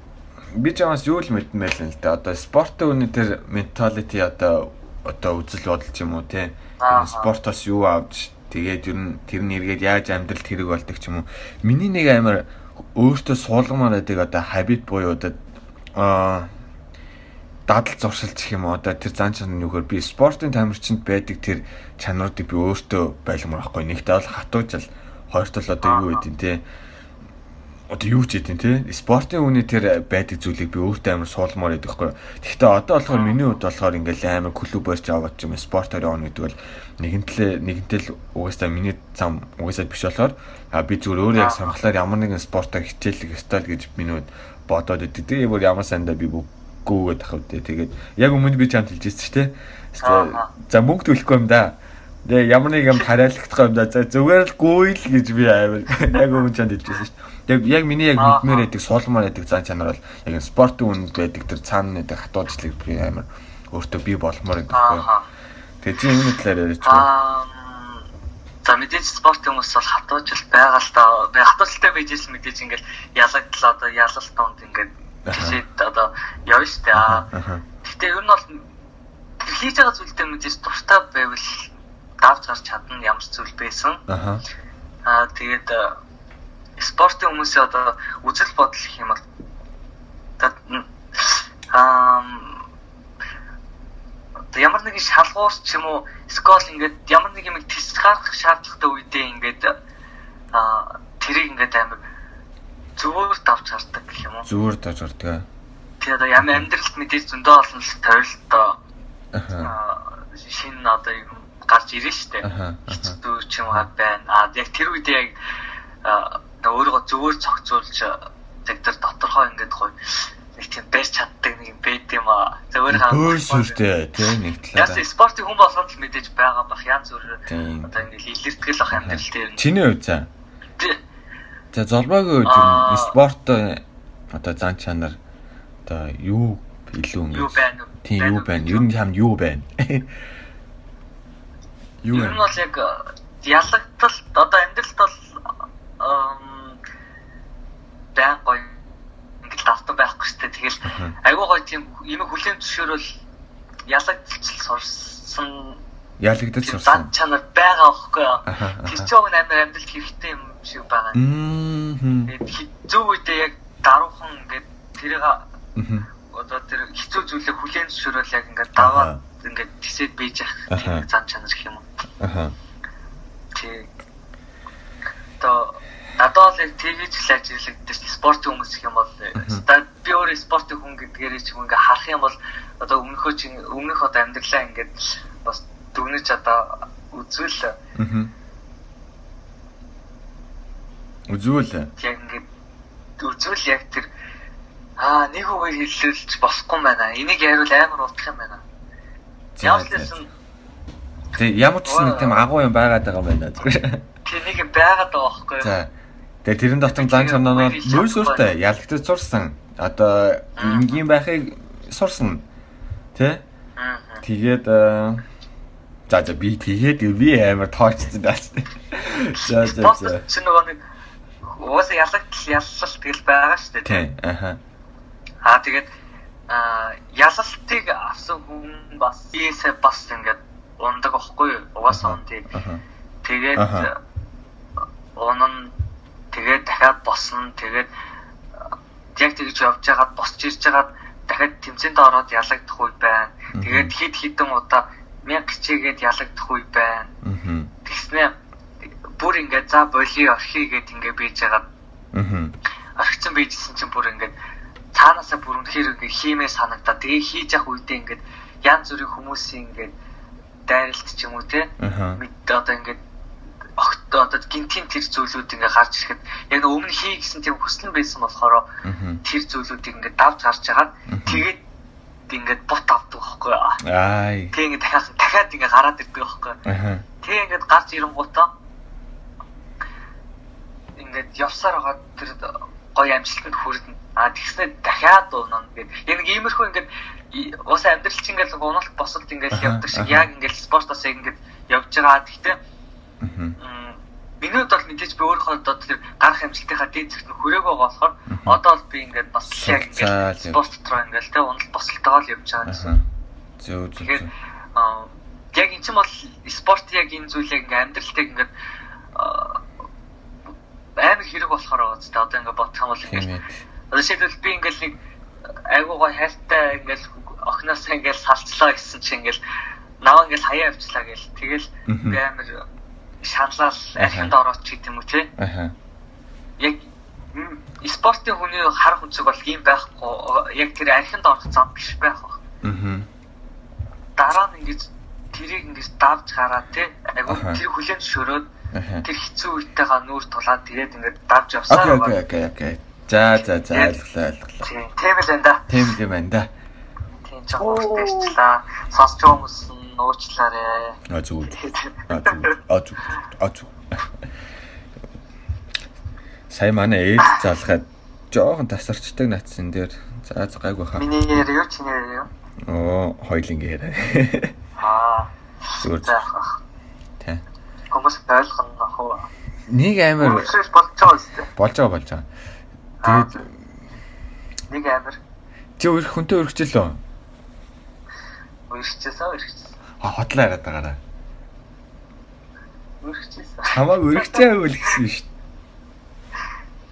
би чамаас юу л байлаа л да. Одоо спортын үнэ тэр менталити одоо одоо үзэл бодол ч юм уу те. Аа. Спортоос юу авч тэгээд ер нь тэр нь эргээд яаж амьдралд хэрэг болдог ч юм уу. Миний нэг амар өөртөө суулгамаар байдаг одоо хабит буюу одоо аа дадал зуршилч гэх юм уу? Одоо тэр зан чанар нь юугаар би спортын тамирчинд байдаг тэр чанаруудыг би өөртөө байлгамаар байхгүй нэгтэй бол хатуужл хоёрт л одоо юу гэдэг те одоо юу ч гэдэг те спортын үний тэр байдаг зүйлийг би өөртөө амар суулмаар байдаг байхгүй гэхдээ одоо болохоор миний хувьд болохоор ингээл амар клуб барьж аваад ч юм спортоор явна гэдэг бол нэгэнтлээ нэгэнтэл угаасаа миний зам угаасаа биш болохоор би зүгээр өөрөө яг сонхлоор ямар нэгэн спортоор хичээлэх ёстой л гэж миний бодоод идэв. Тэгээ бүр ямар сандаа би гүүгээд ахав дээ. Тэгээд яг өмнө би чамд хэлжсэн шүү дээ. За мөнгө төлөхгүй юм да. Тэгээ ямар нэг юм хараалагдах юм да. За зүгээр л гүйл гэж би амар яг өмнө чамд хэлжсэн шүү дээ. Тэгээ яг миний яг мэдмээр байдаг, суулмаар байдаг зан чанар бол яг спортын үнэнд байдаг тэр цаана байдаг хатуужлыг би амар өөртөө би болмоор байдаг байхгүй. Тэгээ чи энэ талаар яриач. За мэдээж спорт хүмүүс бол хатуужл байгаа л та. Би хатуужлтай байж ирсэн мэдээж ингээл ялагдал одоо ялалт донд ингээд Жишээд одоо явна. Аа. Аха. Гэтэ ер нь бол тэр хийж байгаа зүйлдээ мэдээж дуртай байвал давж гарч чадна ямар зүйл байсан. Аа тэгээд э, спортын хүмүүсийн одоо үзэл бодол гэх юм бол аа ямар нэгэн шалгуур ч юм уу скол ингээд ямар нэг юм тест гаргах шаардлагатай үедээ ингээд аа тэрийг ингээд амар зөвөр давж гардаг гэх юм уу. Зүгээр даж ордог. Тэгээд одоо ямар амьдралд мэдээж зөндөө олон л тойролтоо Аха. аа, шинэ одоо гарч ирэн штэ. Хэцүү ч юм уу байна. А яг тэр үед яг аа, өөрийгөө зөвөр цогцолж яг тэр доторхоо ингээд гоё нэг тийм барьж чаддаг нэг юм байд юм аа. Зөвөр Бөөсүртэй тий нэг Яс талаараа. спортын хүн болгоод л мэдээж байгаа бах янз бүр Тийм. одоо ингээд илэртгэл ах амьдрал дээр. Чиний хувьд за. За золбоогийн хувьд ер нь спорт одоо зан чанар одоо юу илүү ингэ. Юу байна уу? Тийм юу байна? Ер нь хам юу байна? Юу байна? бол яг ялагдтал одоо амьдралд бол байн гоё ингээд давтан байхгүй шүү дээ. Тэгэл айгуу гоё тийм ийм хүлээн зөвшөөрөл ялагдчихл сурсан Ялагдаж тийм сурсан. зан чанар байгаа байхгүй юу? Тэр ч яг амар амьдралд хэрэгтэй юм шиг байгаа. Мм. Тэгээд зөв үедээ яг даруухан ингээд тэрийг одоо тэр хэцүү зүйлээ хүлээн зөвшөөрөл яг ингээд даваад ингээд тисэд бийж тийм зан чанар гэх юм уу? Аха. Тэг. То надад л яг тэгж л дээ. Спортын хүмүүс гэх юм бол би өөрөө спортын хүн гэдгээр ч юм ингээ харах юм бол одоо өмнөхөө чи өмнөх одоо амьдралаа ингээд бас дүгнэж одоо үзвэл Үзвэл яг ингээд үзвэл яг тэр аа нэг үгээр хэлэлж босхгүй юм байна. Энийг яривал амар утах юм байна. Ямар ч хэлсэн Тэг ямар ч нэг тийм агуу юм байгаад байгаа юм байна тэр нэг юм байгаад байгаа байхгүй юу? За. Тэгээ тэрэн дотор зан чанар нь нөөс өөртөө ялагдаж сурсан. Одоо энгийн байхыг сурсан. Тэ? Тэгээд э, за за би тэгээд би амар тоочсон даас. За за за. чинь нөгөө нэг уусаа ялагдал яллал тэгэл байгаа шүү дээ. Тий. Аха. Аа тэгээд аа ялалтыг авсан хүн бас ийсэ бас ингээд ундаг байхгүй юу? Угаасаа ундыг. Аха. Тэгээд унан тэгээд дахиад босно. Тэгээд аа, яг тэгж явж байгаад босч ирж байгаад дахиад тэмцээнд ороод ялагдах үе байна. Тэгээд хид хідэн удаа мянга хичээгээд ялагдах үе байна. Мгм. Бүр ингээд за боли орхий гэд ингээд бийж байгаа. Мгм. Орхицсан бийжсэн чинь бүр ингээд цаанаасаа бүр үнэхээр ингээд хиймээ санагдаа. Тэгээ хийж явах үедээ ингээд янз бүрийн хүмүүсийн ингээд дайралт ч юм уу те. Мэд одоо ингээд огт одоо гинтийн тэр зүйлүүд ингээд гарч ирэхэд яг өмнө хий гэсэн тийм хүсэл байсан болохоор тэр зүйлүүдийг ингээд давж гарч агаад Мгм. тэгээд ингээд бот авдаг байхгүй. Ай. Тэгээ ингээд дахиад дахиад ингээд гараад ирдэг байхгүй. Тэгээ ингээд гарч ирэнгуутаа ингээд явсаар байгаа тэр гоё амжилтанд хүрдэн. А тэгснээр дахиад уунаа гэдэг. Яг иймэрхүү ингээд уус амьдрал чинь ингээд уналт босолт ингээд явдаг шиг яг ингээд спортоос ингээд явж байгаа. Гэхдээ минийд бол мэдээж би өөрөө одоо тэр гарах амжилтынхаа дээд зэгт нь хүрээгүй байгаа болохоор одоо бол би ингээд бас яг ингээд спорт руу ингээд те уналт босолтойгоо л явж байгаа гэсэн. Зөв зөв. Тэгэхээр яг эн чинь бол спорт яг энэ зүйл яг ингээм амьдралтыг ингээд амар хэрэг болохоор зү. Одоо ингээд бодох юм бол ингээд ээ. одоо шийдвэл би ингээд нэг айгуугаа хайртай ингээд охиноосаа ингээд салцлаа гэсэн чинь ингээд наваа ингээд хаяа авчлаа гээл. Тэгэл би амар шаналал архинд ороод ч гэдэм үү те. Аха. Яг спортын хүний харах үнцэг бол ийм байхгүй. Яг тэр архинд орох зам биш байх баг. Мгм. дараа нь ингэж тэрийг ингэж давж гараад тий айгу Аха. тэр хүлэн зөвшөөрөөд. Тэр хэцүү үетэйгээ нүүр тулаад тэгээд ингэж давж явсаар Окей, окей, окей, окей. За, за, за, ойлголоо, ойлголоо. Тийм л энэ да. Тийм л юм байна да. Тийм ч өөртөөчлаа. Сонсч хүмүүс нь уучлаарай. А зүг. А зүг. А зүг. А зүг. Сая манай ээж залгаад жоохон тасарчдаг натсан дээр. За, гайгүй хаа. Миний нэр юу чи нэр юу? Оо, хоёлын гэрээ. Аа. Зүгээр. Хүмүүс ойлгоно уу. Нэг амар болж байгаа үстэй. болж байгаа болж байгаа. Тэгээд Нэг амир чи өөр хүнтэй өргөжлөө. өргөжчээсаа өргөжчээсаа. А хотлоо яриад байгаараа. Өргөжчээсаа. Чамааг өргөжөө үл гэсэн шүү дээ.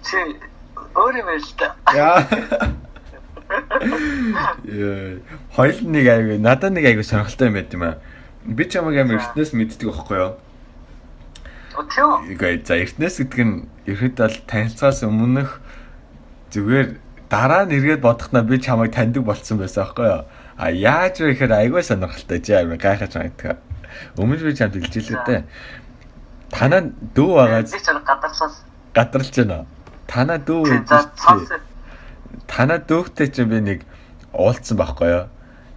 Чи өөр юм байл та. Яа. Яа. Хоёул нэг айгүй, надад нэг айгүй сонирхолтой юм байт юм аа. Би чамайг амар эртнээс мэддэг байхгүй юу? Өтөө. Үгүй за эртнээс гэдэг нь бол танилцаас өмнөх зүгээр дараа нь эргээд бодохнаа би чамайг таньдаг болцсон байсан байхгүй юу? А яаж вэ гэхээр айгүй сонирхолтой чи амар гайхаж байгаа. Өмнө би чамд хэлжээ л дээ. Танаа дүү байгаа Би ч гадарлаас. гадралж байна. Танаа дүү цаас танаа дүүхтэй чинь би нэг уулзсан байхгүй юу.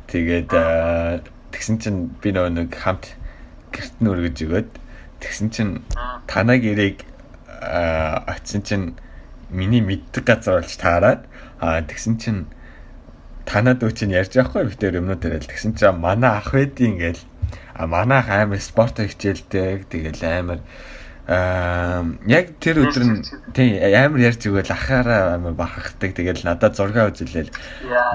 Тэгээд тэгсэн чинь би нөгөө нэг хамт гэрт нь өргөж өгөөд тэгсэн чинь танаа гэрийг аа, очисон чинь миний мэддэг газар болж таарад аа тэгсэн чинь танаа дүү чинь ярьж байхгүй би тэр юмнууд яриад тэгсэн чинь манай ах байдیں۔ гээл а манай ах амар спорт хичээлдэг. Тэгэл амар Аа яг тэр өдөр нь тий амар ярьж өгөөл ахаараа амар бахархдаг. Тэгэл надад зураг үзүүлээл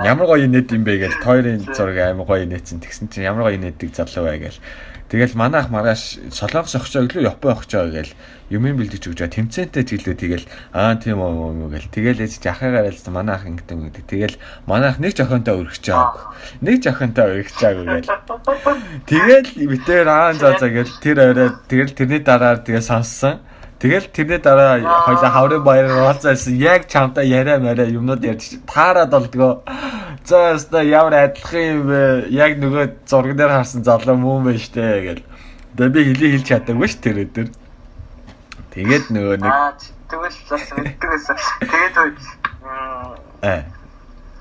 ямар гоё нэт юм бэ? Гэж тойрын зураг амар гоё нээсэн тэгсэн чинь ямар гоё нээдэг залуу бай гээл тэгэл манай ах маргааш солонгос өгчөө илүү япон өгчөө гээл юмын бэлдэж өгч байгаа. Тэмцээнтэй чиглүү тэгэл аа тийм үү юм гээл тэгэл ээж чи ахаараа ялсан манай ах ингэдэг гэдэг. Тэгэл манай ах нэг жохонтой өргөж чааг нэг жохонтой өргөж чааг гээл Тэгэл битээр аа за за гэл тэр орой тэгэл тэрний дараа тэгээ сонссон. Тэгэл тэрний дараа хоёлаа хаврын баяр уулзаасан. Яг чамтай яриа мараа юмнууд ярьж таарад болдгоо. За өстө ямар адилхан юм бэ? Яг нөгөө зураг дээр харсан залуу мөн байна штэ гэл. Тэгээ би хэлий хэлж чадаагүй ш тэр өдөр. Тэгээд нөгөө нэг тэгвэл бас мэддэг байсан. Тэгээд аа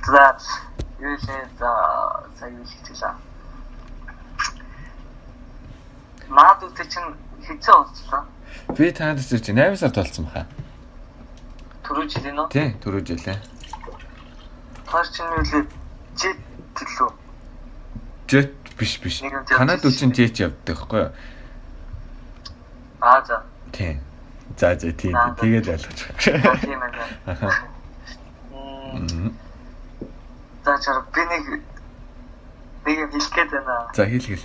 за юу л за сая юу хэлчихлээ. Маадуутай чинь хэзээ уулзлаа? Би танд чи 8 сард болсон баха. Түрүү жилийн үү? Тий, түрүү жилээ. Таар чинь юу лээ? Жид төлөө. Жет биш биш. Танад үчин жет явдаг байхгүй юу? Аа за. Тий. За за тий. Аа. Тэгээд ойлгож За, байгаа. Тийм Мгм. За чар би нэг нэг юм хэлэх гээд байна. За хэл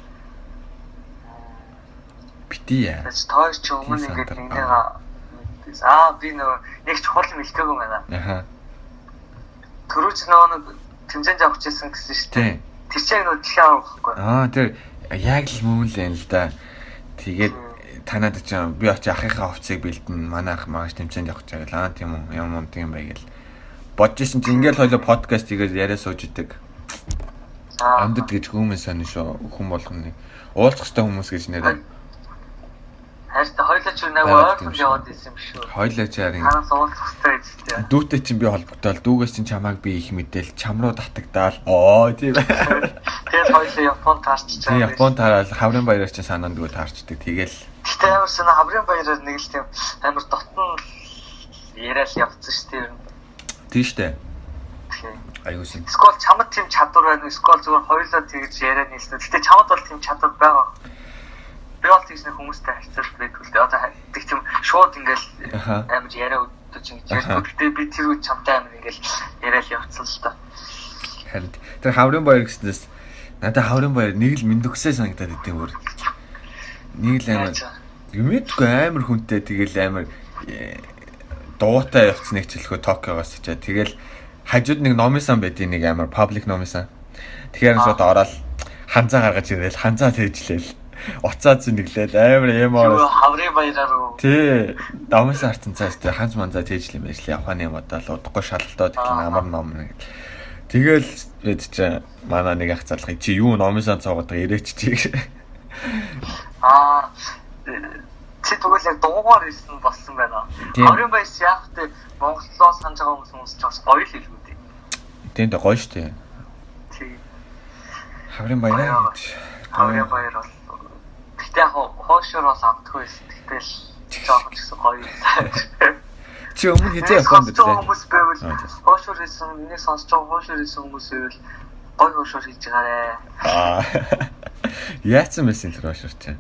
яа. Тэгэж тоор чи өмнө ингээд нэгнийгаа аа би нөгөө нэг чухал юм байна. Аха. Төрөөж нөгөө нэг тэмцээнд авах гэсэн гэсэн шүү дээ. Тэр чинь нөө дэлхийн аваа байхгүй. Аа тэр яг л мөн л юм л да. Тэгээд танад ч би очи ахыхаа хувцсыг бэлдэн манай ах маш тэмцээнд явах гэж байгаа. Аа тийм үү. Юм юм тийм бай гэл. Бодож исэн чи ингээл хоёлоо подкаст хийгээд яриа сууж идэг. Аа. Амдад гэж хүмүүс сонь шүү. Хүн болгоны уулзах хэвээр хүмүүс гэж нэр. Хайртай хоёлаа ч нэг шүү. яваад исэн юм шүү. Хоёлаа чи харин Танаас уулзах хэрэгтэй тийм. дүүтэй чинь би холбогдоод дүүгээс чинь чамааг би их мэдээл чам руу татагдаал. Оо тийм. Тэгээд хоёлаа Японд таарч Тэг Япон тараад хаврын баяраар чинь санаанд дүү таарчдаг. Тэгэл Гэтэ амар шинэ хаврын баяраар нэг л тийм амар дотн яриад явцсан шүү дээ. тийм. Тийм. Айгуу шин. Скол чамд тийм чадвар байна? Скол зүгээр хоёлоо тэгж яриа нийлсэн. Гэтэ чамд бол тийм чадвар байгаа. Би бол тийш нэг хүмүүстэй харьцуулт байдаг л дээ. Одоо тэг тийм шууд ингээл амар яриа өгдөж ингэж. Гэтэ би тэр үед чамтай амар ингээл яриад явцсан л та. Харин тэр хаврын баяр гэснээс надад хаврын баяр нэг л мэндөгсөө санагдаад идэв бүр. Нэг л амар юмэдгүй амар хүнтэй тэгэл амар э, дуутай явцсныг ч хэлэхөө Токиогоос очиад тэгэл хажууд нэг номисан байдгийн нэг амар паблик номисан. Тэгэхээр шууд ороод ханзаа гаргаж ирээл ханзаа тээжлээл. Уцаа зүнэглээл амар ороо. хаврын баяраар уу? Тий. Номисан харцсан цаас тий ханз манзаа байж л Японы юм одоо л удахгүй шалалтаад гэх юм амар ном нэг. Тэгэл бид чи манай нэг ах залхыг чи юу номисан цоогоод ирээч чи. Аа чи тэгвэл яг дуугаар ирсэн болсон байна. Хаврын баяр чи яг тэ Монголоос санаж байгаа хүмүүс хүмүүс ч бас гоё л хэлгүүд. Тэнд гоё штэ. Тийм. Хаврын гэж. Хаврын баяр бол яг хоошор бол амтгүй байсан. Гэтэл жоохон ч гэсэн гоё. Чи өмнө хизээ Сонсож байгаа билээ. хүмүүс байвал хоошор хийсэн, нэг сонсож байгаа хоошор хийсэн хүмүүс байвал гоё хоошор хийж байгаарэ. Аа. Яатсан байсан тэр башир чи.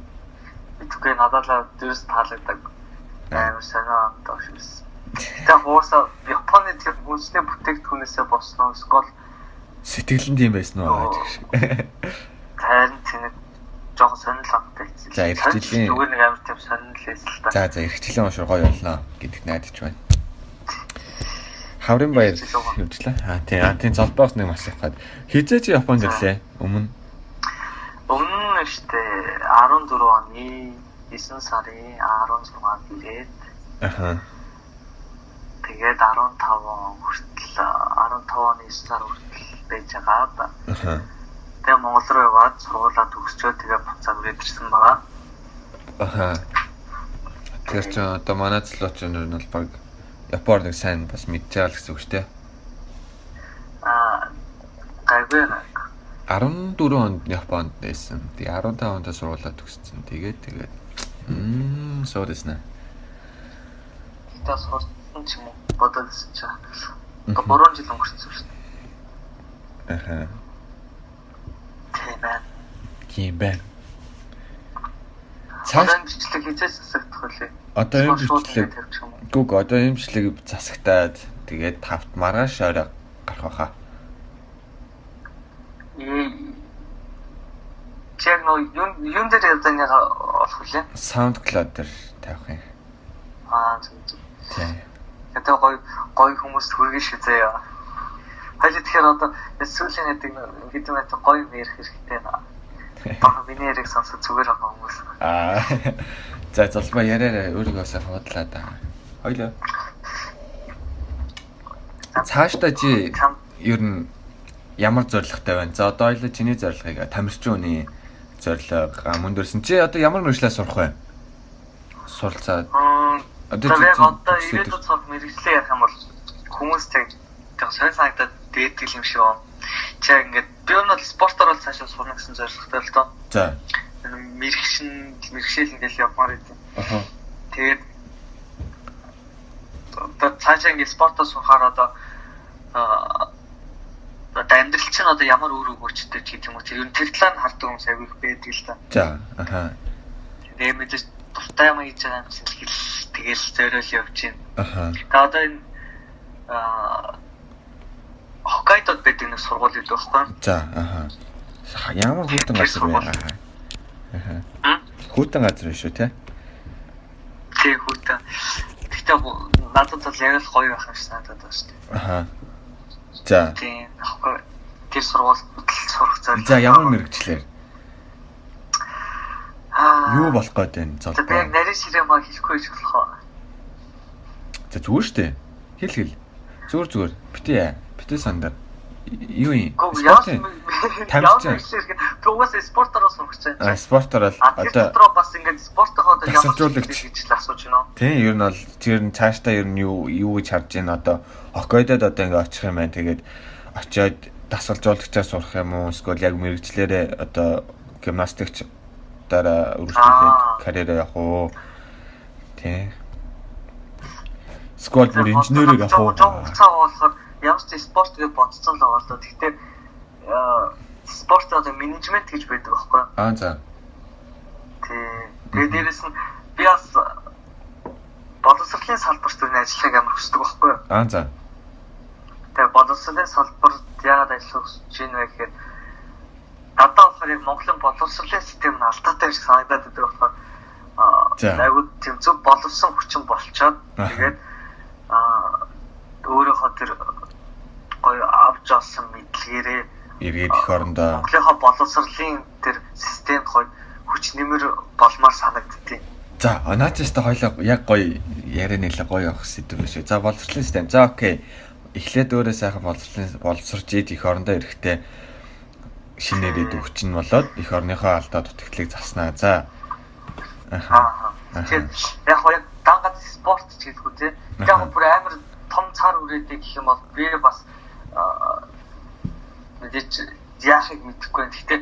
Тэгвэл надад л дэрс таалагддаг. Амар санаа амтаа шивс. Гэтэ хууса Японы тэр хүнсний бүтээгдэхүүнээсээ босноо скол Сэтгэлэн тийм байсан уу тайрн тэнэг жоохон сонирхол амттай. За, ирэх жилийн- зүгээр нэг амар тийм сонирхол байсан л та. За за эргэжлэн ошор гоё болно гэдэгт найдаж байна. Хаврын баяр хөвчлээ. Аа тийм аа тийм золбоос нэг маш их хаад. Хизээ чи Японд ирлээ. Өмнө Өмнө нь штэ 14 оны 9 сарын 16-нд ирээд аха. тэгээд 15 он хүртэл 15 оны 9 сар хүртэл байж байгаа. Аха. Тэгээ Монгол руу яваад сургуулаа төгсчөө тэгээ буцаад ирээд ирсэн байгаа. Аха. Тэр ч одоо манай залууч нар нь бол баг Японоор нэг сайн бас мэдж байгаа л гэсэн үг шүү дээ. Аа гайгүй нэг 14 онд Японд байсан. Тэгээ 15 онд сургуулаа төгссөн. Тэгээд тэгээд мм дэснэ. Тэгтээ сурсан ч юм уу бодоод ирсэн чаа. 3 жил өнгөрсөн шүү дээ. Аха. Тийм байна. Тийм байна. Цааш бичлэг хизээс засагдах үлээ. одоо юм бичлэг юм гүг одоо имжлэг засагтаад тэгээд тавт маргааш орой гарах байхаа. Ээ. Чиг нөө юун юун дээр нэг олох үлээ. SoundCloud дээр тавих юм. Аа зөв. Тийм. Одоо гой гой хүмүүс хүргэн шизээ яа. Хоёул тэгэхээр одоо сүүлийн гэдэг мэт гоё юм ярих хэрэгтэй наа. Бага миний яриг сонсох зүгээр байгаа хүмүүс. Аа. За залбаа яриараа өөрийгөө сайн бодлаа да. Хоёлоо. Цаашдаа чи ер нь ямар зоригтой байна? За одоо хоёлоо чиний зорилгыг тамирчин хүний зорилго мөндөрсөн. Чи одоо ямар мэржлээ сурах вэ? Суралцаад одоо чи одоо ирээдүйд цог мэрэгчлээ ярих юм бол хүмүүс тэг тэг сонь санагдаад дээдэг юм шиг байна. Чи ингээд би өнөө спортоор бол цаашаа сурна гэсэн зорилготой л доо. За. Мэрэгшин мэрэгшээл ингээл явмаар идэв. Аха. Тэгээд одоо цаашаа ингээд спортоо сухаар одоо аа одоо амьдрал чинь одоо ямар үр өгөөчтэй ч гэдэг юм уу тэр тэр талаар нь хардаг хүмүүс их байдаг л та. За. Аха. Тэгээд мэдээж дуртай юм хийж байгаа юм чинь тэгэл тэгэл зориул явж байна. Аха. Тэгээ одоо энэ аа Хоккайдод байдаг нэг сургууль илүү байхгүй? За. Ха, Ямар хүйтэн газар вэ? Хм? Хүйтэн газар биш үү те? Тэг хүүтэн. Гэхдээ надад бол яг л гоё байх юм шиг надад байна шүү дээ. Аха. За. Тийм. Хоккай тэр сургуульд сурах зорилго. За ямар мэрэгчлэр Аа. юу болох гээд байна За би яг золтой. нарийн ширээ маа хэлэхгүй гэж болох уу? За зүгээр штэ. Хэл хэл. Зүгээр зүгээр. Битээ. Битээ сандар. Юу юм? Спортын. Тамирчин. угаасаа спортоор сурах гэж А байна. спортоор л одоо дотроо бас ингээд спортоо одоо ямар гэж л асууж байна тийм ер нь бол тэр нь цаашдаа ер нь юу юу гэж харж байна одоо хоккейдод одоо ингээ очих юм байна. Тэгээд очиод дасгалжуулагчаар сурах юм уу? Эсвэл яг мэрэгчлэрээ одоо гимнастикч дараа үргэлжлүүлээд Аа. карьераа явах уу? Тийм. Эсвэл бүр инженерийг авах уу? Жон хугацаа болохоор ямар ч спорт гэж бодсон л да. Гэхдээ спорт одоо менежмент гэж байдаг байхгүй юу? Аа за. Тэгээд дээрэс нь би бас боловсролын салбарт үн ажиллахыг амар хүсдэг байхгүй юу? Аа за. Тэгээ боловсролын салбарт яагаад ажиллах хүсэж байна вэ гэхээр надад болохоор яг Монголын боловсролын систем нь алдаатай гэж санагдаад байдаг болохоор айгуу зөв боловсон хүчин болчоод тэгээд аа өөрөөхөө тэр гоё авч олсон мэдлэгээрээ Эргээд их орондоо Монголынхаа боловсролын тэр системд гоё хүч нэмэр болмоор санагдтыг. За, наачаста хоёлоо яг гоё яриа нэлээ гоё явах сэдв биш. За, боловсролын систем. За, окей. Эхлээд өөрөө сайхан боловсролын боловсрж ид их орондоо эрэхтэй шинээр идэв хүч нь болоод их орныхоо алдаа дутагдлыг заснаа. За. Аа. Тэгэхээр яг яг дангад спорт ч гэлгүй те. Яг бүр амар том цаар үрээдэг гэх юм бол би бас мэдээч яахыг мэдэхгүй. Гэхдээ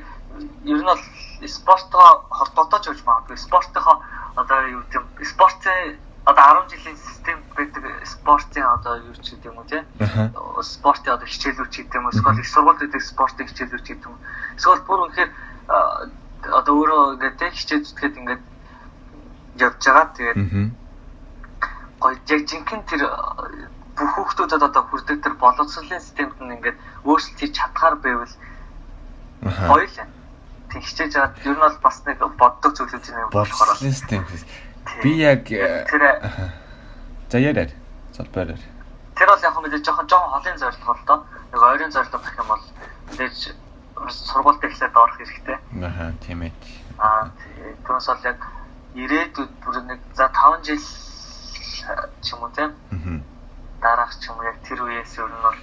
ер нь бол спортоо холбоотойч гэж магадгүй. Спортынхоо одоо юу гэм спортын одоо 10 жилийн систем байдаг спортын одоо юу ч гэдэг юм уу. Аха. спортын одоо хичээлүүд ч гэдэг юм уу эсвэл их сургууль гэдэг спортын хичээлүүд ч гэдэг юм эсвэл бүр үнэхээр одоо өөрөө ингээд хичээл зүтгээд ингээд явж байгаа тэгээд гоё яг жинхэнэ тэр бүх хүүхдүүдэд одоо хүрдэг тэр боловсролын системд нь ингээд өөрчлөлт хийж чадхаар байвал Аха. гоё л юм. Тэг хичээж аваад ер нь бол бас нэг боддог зүйлүүд юм болохоор систем. Би яг э, аха. За яриад. Залбаарай. тэр бол яг мэдээж жоохон жоохон холын зорилго л доо. Нэг ойрын зорилго гэх юм бол мэдээж сургуульд эхлээд орох хэрэгтэй. Аха, тийм ээ. Аа түүнээс бол яг ирээдүйд бүр нэг за 5 жил ч юм уу тийм Мгм. Дараах ч юм яг тэр үеэс ер нь бол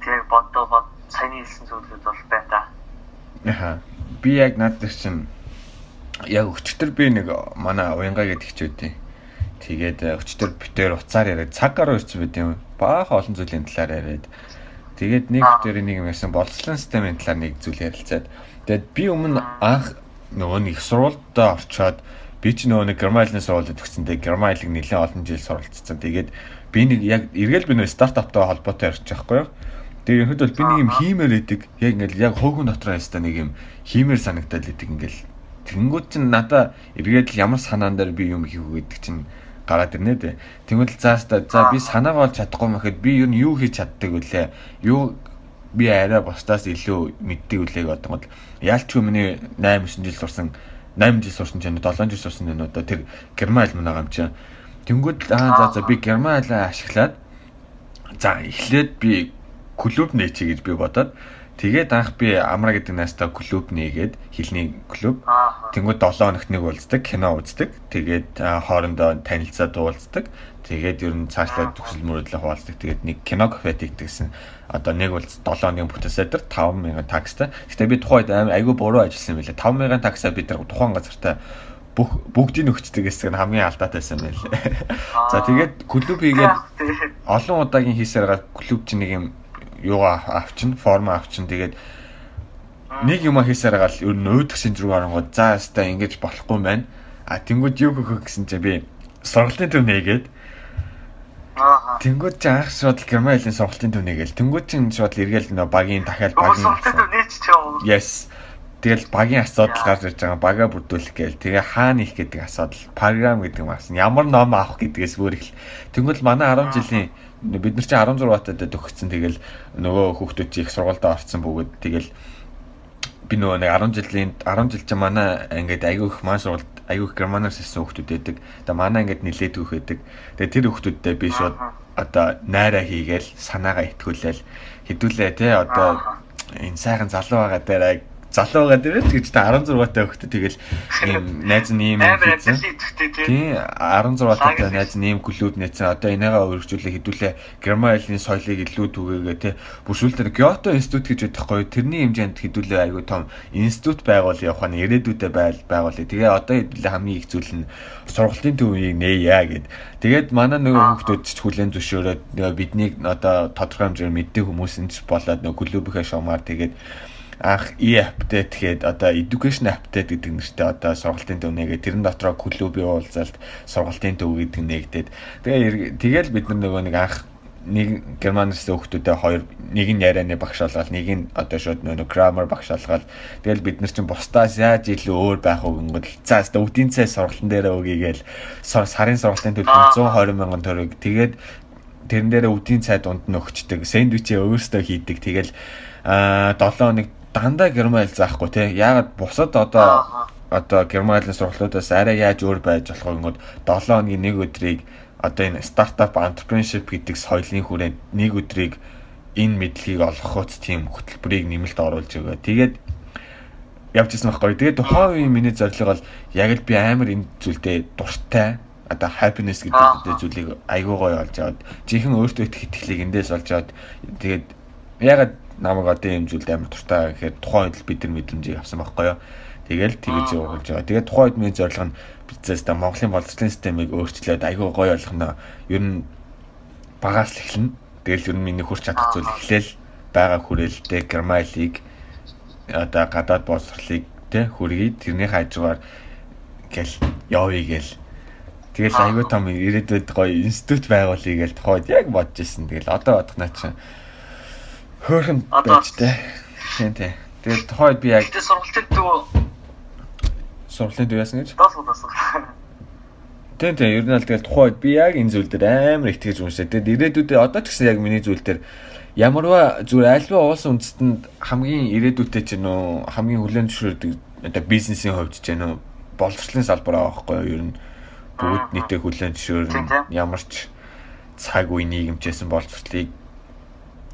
тэг бодоо бод саяны хэлсэн зүйлүүд бол байна да. Аха. Би яг над дээр чинь яг өчтөр би нэг манай уянга гэдэг хичээдээ. Тэгээд э, өчтөр битээр уцаар яриад цаг гаруй ирсэн байт юм. Баахан олон зүйлийн талаар яриад. Тэгээд нэг битээр нэг юм ярьсан боловсролын системийн талаар нэг зүйл ярилцаад. Тэгээд би өмнө анх нөгөө нэг сурвалдаа орчоод би ч нөгөө нэг гермайлын сурвалдад төгсөндөө гермайлыг нэлээд олон жил суралцсан. Тэгээд би нэг яг эргэл би нөгөө стартаптай холбоотой ярьж байхгүй юу? Тэгээ ерөнхийдөө би нэг юм хиймээр идэг. Яг ингээл яг хөөгөн дотроо ястаа нэг юм хиймээр санагдаад идэг ингээл. Тэнгүүд чинь надаа эргээд л ямар санаан дээр би юм хийх үү гэдэг чинь гараад ирнэ дээ. Тэнгүүд л зааста за би санаагаа олж чадахгүй мэхэд би юу юу хийж чаддаг вүлээ. Юу би арай бусдаас илүү мэддэг үлээг одонгод яалчгүй миний 8 9 жил сурсан 8 жил сурсан ч юм уу 7 жил сурсан юм уу тэр герман хэл мөн байгаа юм чинь. Тэнгүүд аа за за би герман хэлээ ашиглаад за эхлээд би клуб нээчээ гэж би бодоод тэгээд анх би амра гэдэг настаа клуб нээгээд хилний клуб. Тэнгүүд 7 хоногт нэг уулздаг, кино үздэг. Тэгээд хоорондоо танилцаад уулздаг. Тэгээд ер нь цаашлаад төгсөл мөрөдлөө хуваалцдаг. Тэгээд нэг кино кафе тэгдэгсэн. Одоо нэг уулз 7 хоногийн бүтээсээр 5000 такстай. Гэтэ би тухайд айгүй буруу ажилласан байлээ. 5000 таксаа бид нар тухайн газартаа бүх бүгдийг өгчдөг гэсэн нь хамгийн алдаатайсан байлээ. За тэгээд клуб хийгээд олон удаагийн хийсээр гал клуб чинь нэг юм юугаа авчин, форма авчин. Тэгээд нэг юм хийсээр гал ер нь өөдөх шинж рүү оронгод за хаста ингэж болохгүй юм байна. А тэнгууд юу гөхөх гэсэн чи би сургалтын төв нээгээд аа. тэнгууд чи анх шууд герман хэлний сургалтын төв нээгээл тэнгууд чи шууд эргээл нөө багийн дахиад багийн Боловсролтой нээч ч юм. Yes. Тэгэл багийн асуудал гарч ирж байгаа бага бүрдүүлэх гээл. Тэгээ хаана их гэдэг асуудал, програм гэдэг юм асан. Ямар ном авах гэдгээс өөр их л. Тэнгүүл манай 10 жилийн бид нар чинь 16 батад төгссөн. Тэгэл нөгөө хүүхдүүд чи их сургуультай орцсон бөгөөд тэгэл би нөгөө нэг 10 жилийн 10 жил чинь манай ингээд айгүй их маань сургалт айгүй их германаас ирсэн хүүхдүүд байдаг. Тэгээ манай ингээд нилээд өөх байдаг. Тэгээ тэр хүүхдүүдтэй би шууд одоо найраа хийгээл санаагаа итгүүлээл хэдүүлээ те одоо энэ сайхан залуу байгаа дээр залуу байгаа дээр л гэж та 16 таа хөхтэй тэгэл ийм найз нь ийм хийсэн. Тийм 16 таатай найз нэм клуб нээсэн. Одоо энийгээ өргөжүүлээ хэдүүлээ Герман хэлний соёлыг илүү түгээгээ тий. Бүршүүлтээр Кyoto институт гэж гоё. Тэрний хэмжээнд хэдүүлээ айгүй том институт байгуул явах нь ирээдүйдээ байл байгуулъя. Тэгээ одоо хэдүүлээ хамгийн их зүйл нь сургалтын төвийг нээя гэд. Тэгээд манай нөгөө хүмүүс ч хүлэн зөвшөөрөөд нөгөө биднийг одоо тодорхой хэмжээгээр мэддэг хүмүүс нь ч болоод нөгөө клубийнхаа шуумаар тэгээд анх e-update гээд одоо education update гэдэг нэртэй одоо сургалтын төв нэгээ тэрэн дотроо клубийн уулзалт сургалтын төв гэдэг нэгдээд. Тэгээ тэгэл бид нар нөгөө нэг анх нэг германээс хүүхдүүдээ хоёр нэг нь ярианы багш олгоод нэг нь одоо шууд нөгөө grammar багш олгоод тэгэл бид нар чинь бусдаас яаж илүү өөр байх уу гингэл за өстө үдийн цай сургалтын дээр өгийгээл сарын сургалтын төлбөр 120 мянган төгрөг. Тэгээд тэрэн дээр үдийн цай дунд нь өгчдөг. Сэндвичээ өөрөөсөө хийдэг. Тэгэл а 7 хоног дандаа герман хэл заахгүй те. Яагаад бусад одоо одоо герман хэлний сургалтуудаас арай яаж өөр байж болох вэ гэнгүүт 7 хоногийн нэг өдрийг одоо энэ стартап entrepreneurship гэдэг соёлын хүрээнд нэг өдрийг энэ мэдлэгийг олгохоц тийм хөтөлбөрийг нэмэлт оруулж өгөө. Тэгээд явж исэн байхгүй. Тэгээд тухайн үеийн миний зорилго бол яг л би амар энэ зүйлдээ дуртай одоо happiness гэдэг зүйлийг айгуу гоё олж аваад жинхэнэ өөртөө их итгэлийг эндээс олж аваад тэгээд ягаад намайг одоо юм зүйлд амар туртаа гэхээр тухайн үед л бид нар мэдрэмжийг авсан байхгүй юу. Тэгэл тэгэж явуулж байгаа. Тэгээд тухайн үед миний зорилго нь бизнес та Монголын боловсролын системийг өөрчлөөд айгүй гоё болгоно. Ер нь багаас л эхэлнэ. Тэгэл ер нь миний хурц чадах зүйл эхлээл байгаа хүрээлтэй гермалийг одоо гадаад боловсролыг тэ хүргэе. Тэрний хажуугаар гэл явъя гэл. Тэгэл айгүй том ирээдүйд гоё институт байгуулъя гэл тухайд яг бодож ирсэн. Тэгэл одоо бодох наа чинь Хөөхөн байж тээ. Тийм тийм. Тэгээд тухайд би яг Гэтэ сургалтын төв сургалтын төв яасан гэж? доос удаас. Тийм тийм. Ер нь л тэгээд тухайд би яг энэ зүйл дээр амар итгэж уншаа. Тэгээд ирээдүйдээ одоо ч гэсэн яг миний зүйл дээр ямарва зүгээр альва уулсан үндэстэнд хамгийн ирээдүйтэй ч нөө хамгийн хүлэн зөвшөөрдөг одоо бизнесийн хувьд ч нөө боловсролын салбар аа байхгүй юу? Ер нь бүгд нийтээ хүлэн зөвшөөрнө. Ямар ч цаг үе нийгэмчээсэн боловсролыг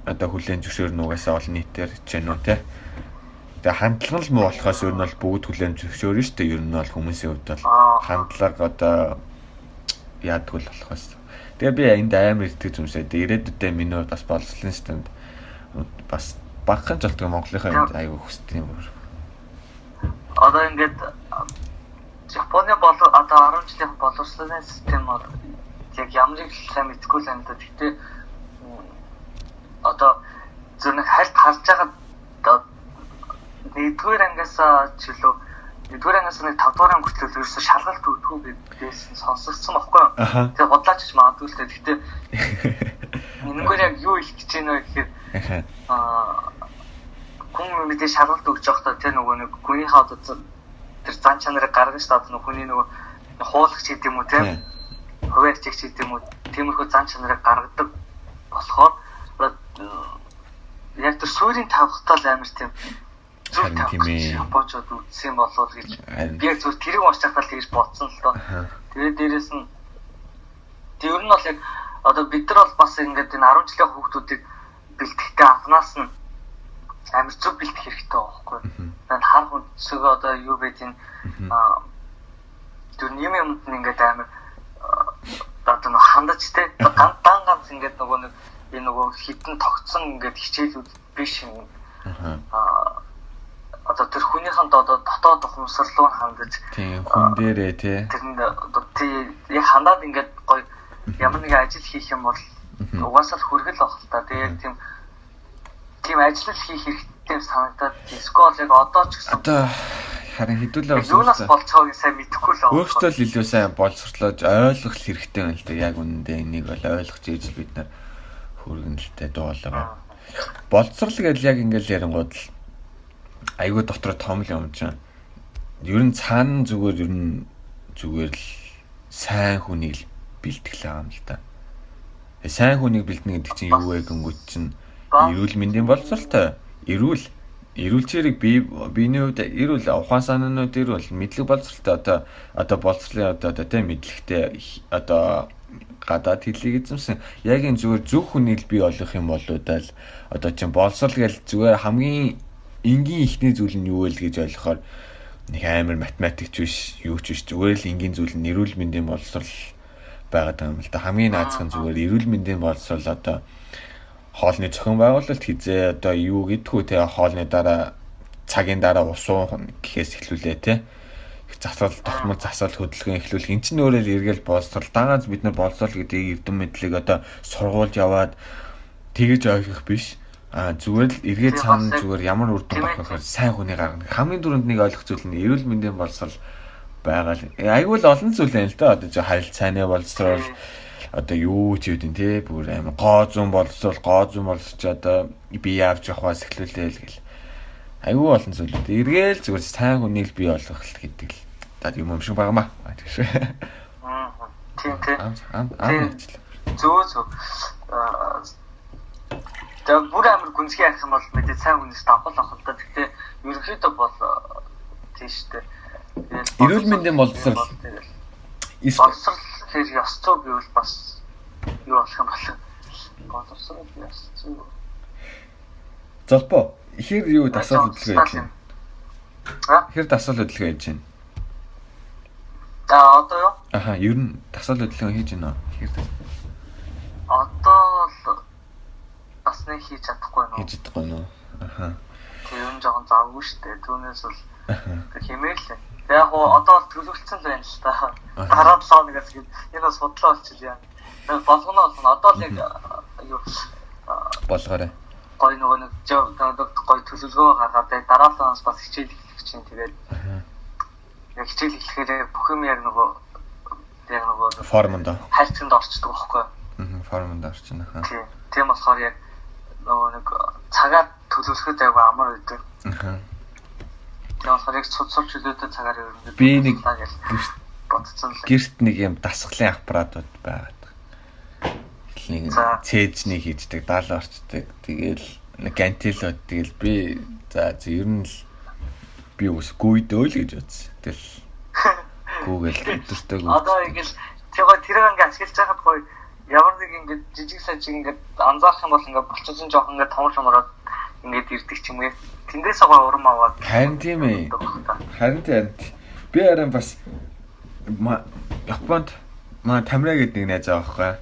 одоо хүлэн зөвшөөрнө угаасаа олон нийтээр юм уу те. Тэгээ хандлага л муу болохоос ер нь бол бүгд хүлэн зөвшөөрнө шүү дээ. Ер нь бол хүмүүсийн хувьд бол хандлага одоо яадаг л болохоос. Тэгээ би энд амар итгэж юмшаа. Ирээдүйдээ миний хувьд бас боловсролын системд бас багхан ч болтго Монголынхаа энд аягүй хүсдэг юм байна. Одоо ингээд Японы бол одоо 10 жилийн боловсролын систем бол яг ямрыг сайн мэдгүй л юм да. Гэтэ одоо зөв нэг хальт харж байгаа нэгдүгээр ангиас ч илүү нэгдүгээр ангиас нэг 5 дугаар анги хүртэл ерөөсө шалгалт өгдөггүй гэдгээс сонсогдсон байхгүй юу. Тэгээ бодлооч ч магадгүй л дээ. Гэхдээ энэгээр яг юу хэлэх гэж байна вэ гэхээр аа хүн мэдээ шалгалт өгч явахдаа тэр нөгөө нэг хүнийхээ одоо тэр зан чанарыг шүү дээ. Одоо хүний нөгөө хуулагч гэдэг юм уу тийм хуваарч гэдэг юм уу тиймэрхүү зан чанарыг гаргадаг болохоор яг тэр суурийн тавхтал амар тийм зүг тавхтал Япончууд үтсэн болов гэж. Би яг зүр тэрийг уншиж байхад тэгж бодсон л доо. Тэгээд дээрэс нь тэр ер нь бол яг одоо бид нар бол бас ингээд энэ 10 жилийн хүүхдүүдийг бэлтгэхдээ анханаас нь амар зүг бэлтгэх хэрэгтэй байхгүй. Тэгээд хар хүнсгөө одоо юу бэ тийм тэр юм юмд ингээд амар одоо нэг хандаж те ганц ганц ингээд нөгөө нэг би нөгөө хитэн тогтсон ингээд хичээлүүд биш юм. Аа одоо тэр хүнийхэнд одоо дотоод ухамсар руу хандаж тийм хүн дээрээ тий тэрэнд одоо тий яг хандаад ингээд гоё ямар нэгэн ажил хийх юм бол угаасаа л хүргэл баг л та. Тэгээд тийм тийм ажил хийх хэрэгтэй санагдаад эсвэл яг одоо ч гэсэн одоо харин хэдүүлээ юунаас болцоог сайн мэдэхгүй л байна. Өөртөө л илүү сайн боловсрлож ойлгох хэрэгтэй байна л да. Яг үнэндээ энийг бол ойлгож ээж бид нар хүргэнэлтэй дуулаа. Болцрол гэдэл яг ингээл ярингууд л айгүй дотор том л юм чинь. Ер нь цаана зүгээр ер нь зүгээр л сайн хүнийг бэлтгэл юм л да. Э, сайн хүнийг бэлтэнэ гэдэг чинь юу вэ гэнгүүт чинь эрүүл мэндийн боловсролтой. Эрүүл эрүүлчээрийг би биений хувьд эрүүл ухаан санаанууд эрүүл мэдлэг боловсролтой одоо одоо боловсролын одоо одоо тийм мэдлэгтэй одоо гадаад хэлийг эзэмсэн. Яг энэ зүгээр зөв хүнийг бий олох юм болоодаа л одоо чинь болсол гэл зүгээр хамгийн энгийн ихний зүйл нь юу вэ гэж ойлгохоор нэг амар математикч биш, юу ч биш зүгээр л энгийн зүйл нь эрүүл мэндийн боловсрол байгаад байгаа юм л да. Хамгийн наазах нь зүгээр эрүүл мэндийн боловсрол одоо хоолны зохион байгуулалт хизээ одоо юу гэдгүү те хоолны дараа цагийн дараа ус уух гэхээс эхлүүлээ те засал тогтмол засал хөдөлгөөн эхлүүлэх. Эн чинь өөрөө л эргэл боловсрол. Дагааз бид нар боловсрол гэдэг эрдэм мэдлэг одоо сургуульд яваад тэгэж ойлгох биш. А зүгээр л эргээд цаана зүгээр ямар үр дүн болох вэ сайн хүний гаргана хамгийн түрүүнд нэг ойлгох зүйл нь эрүүл мэндийн боловсрол байгаа л айгүй л олон зүйл байна л да. Одоо харилцааны боловсрол одоо юу ч юм те бүр амар гоо зүүн боловсрол гоо зүүн боловсч одоо бие авч явахаас эхлүүлээ л гэл. Айгүй олон зүйлүүд. Эргээл зүгээр сайн хүнийг бий болгох гэдэг л. За юм юм шиг байгаамаа. Тэгш. Аа. Тийм тийм. Ам ам ажил. Зөө зөө. Аа Тэгээ бүр амар гүнзгий ярих юм бол мэдээ сайн хүнээс давхал авах л да. Гэхдээ ерөнхийдөө бол тийш үү. Эрүүл мэндийн боловсрал. Боловсрал хэр ёс зүй гэвэл бас юу болох юм бол боловсрал ёс зүй. Золбоо хэр юу дасгал хөдөлгөөн? Аа? Хэр дасгал хөдөлгөөн хийж байна? Аа одоо юу? Аха, ер нь дасгал хөдөлгөөн хийж байна уу? Хэр Одоо л бас нэг хийж чадахгүй нөө. хийж чадахгүй нөө. Аха. Тэр юм жоохон завгүй шүү дээ. Түүнээс бол хэмээл. Яг гоо одоо л төлөвлөсөн л байна л та. Дараа 7 хоногоос гээд энэ бас бодлоо болчихлоо. Яг болгоно болно. Одоо л яг юу Болгоорой. гой нөгөө нэг жоо гой төлөвлөгөө гаргаад дараа талаас бас хичээл эхлэх чинь тэгээд яг хичээл эхлэхээр бүх юм яг нөгөө яг нөгөө Формонд. хайлтсанд орчдөг байхгүй? Аа, формонд орчин аха. Тийм. Болохоор яг нөгөө нэг цагаа төлөвлөхөд айгүй амар байдаг. Аха. Тийм болохоор яг цуц цуц чөлөөтэй цагаар ерөнхийдөө Би нэг бодсон л. гэрт нэг юм дасгалын аппаратууд байгаад. Нэг цээжний хийждэг, даал орчдөг. Тэгэл нэг гантилууд тэгэл би за за ер нь л би ус гүйдөө л гэж бодсон. Тэгэл Google өдөртөө Одоо ингээл тэгээ тэр ингээ ашиглаж байхад гоё ямар нэг ингээ жижиг сажиг ингээ анзаарах юм бол ингээ болчихсон жоох ингээ том шомороод ингээ ирдэг ч юм уу. Тэндээс гоё урам аваад. Харин тийм ээ. Харин тийм. Би арай бас Японд маа тамира гэдэг нэг найз байгаа байхгүй.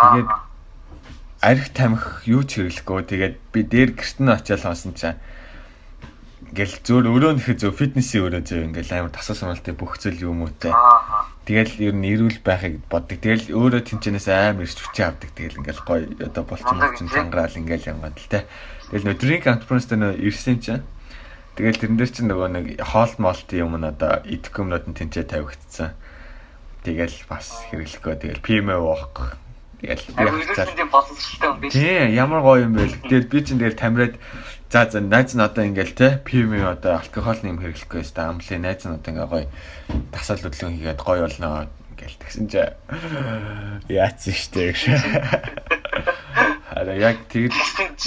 Тэгээд арх тамхи юу ч хэрэглэхгүй. Тэгээд би дээр гэрт нь очиад хонсон чинь ингээл зөөр өрөө нөхө зөө фитнесийн өрөө зөө ингээл амар тасаа бүх зүйл юм. Аа. Тэгэл ер нь эрүүл байхыг боддог. Тэгэл өөрөө тэнчэнээс амар ирч хүчээ авдаг. Тэгэл ингээл гоё одоо болцсон болцсон цангараал ингээл ямгаад л те. Тэгэл нөө drink entrepreneurs нөө ирсэн чинь. Тэгэл тэрэн дээр чинь нөгөө нэг хоолт молтын юм нь одоо идэх юмнууд нь тэнцээ тавигдсан. Тэгэл бас хэрэглэхгүй. Тэгэл PM уухгүй. Тэгэл би хацаа. Агуулгын боловсралтай юм биш. Тий, ямар гоё юм бэ. Тэгэл би чинь тэгэл тамираад за за найз нь одоо ингээл те PM одоо алкогол нэм хэрэглэхгүй өстой амлын найз нь одоо ингээ гоё тасал хөдлөн хийгээд гоё болно ингээл тэгсэн чи яац штэ гэж. Хараа яг тэгэл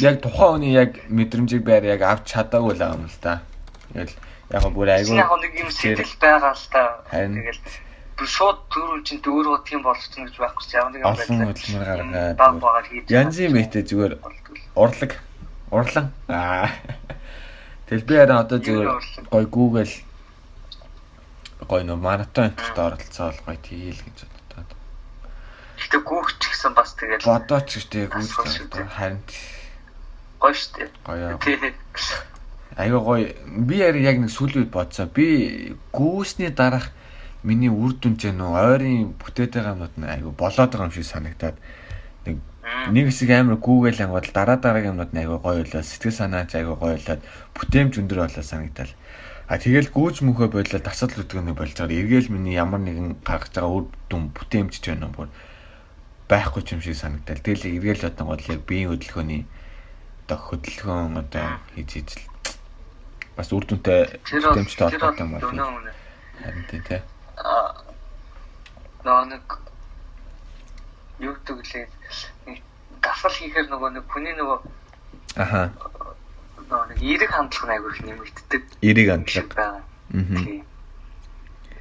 яг тухайн хүний яг мэдрэмжийг байр яг авч чадаагүй л юм л та. Тэгэл яг гоо бүр айгүй Яг нэг юм сэтгэл байгаа л та. Тэгэл шууд төрүүл чинь дөөр тийм болчихсон гэж байхгүй ч ямар нэг юм багаар хийж. янзын мэтэй зүгээр урлаг урлан аа. Тэгэл би арай одоо зүгээр гой Google гой нөө маратон энтерт оролцоол гой тийл гэж боддог. Гэтэ гүүх ч гэсэн бас тэгэл Бодооч гэжтэй гүйцэтгэл харин гоё штэ. гоё айгаа гоё. Би арай яг нэг сүлүүд бодсоо. Би гүүсний дараах миний үр дүн ч нөө ойрын бүтээтэй гамнууд нь айгаа болоод байгаа юм шиг санагдаад. нэг нэг хэсэг амар гүүгээл ангууд дараа дараагийн юмнууд нь айгаа гоё болоо сэтгэл санаач айгаа гоё болоод бүтээмж өндөр болоо санагдал А тэгэл гүүж мөхөө болоо тасал үтгэнэ болж байгаа. Эргээл миний ямар нэгэн гаргаж байгаа үр дүн бүтээмж ч байна бүр байхгүй ч юм шиг санагдал. Тэгэл эргээл гол яг биеийн хөдөлгөөний одоо хөдөлгөөн одоо хийж хийж л бас үр дүнтэй бүтээмжтэй холбоотой юм байна. Харин тийм тий. Аа нэг юу гэдэг лээ гасал хийхээр нөгөө нэг хүний нөгөө Аха. нэг эерэг хандлага айгүй их нэмэгддэг. Байгаа. Мгм. Тийм.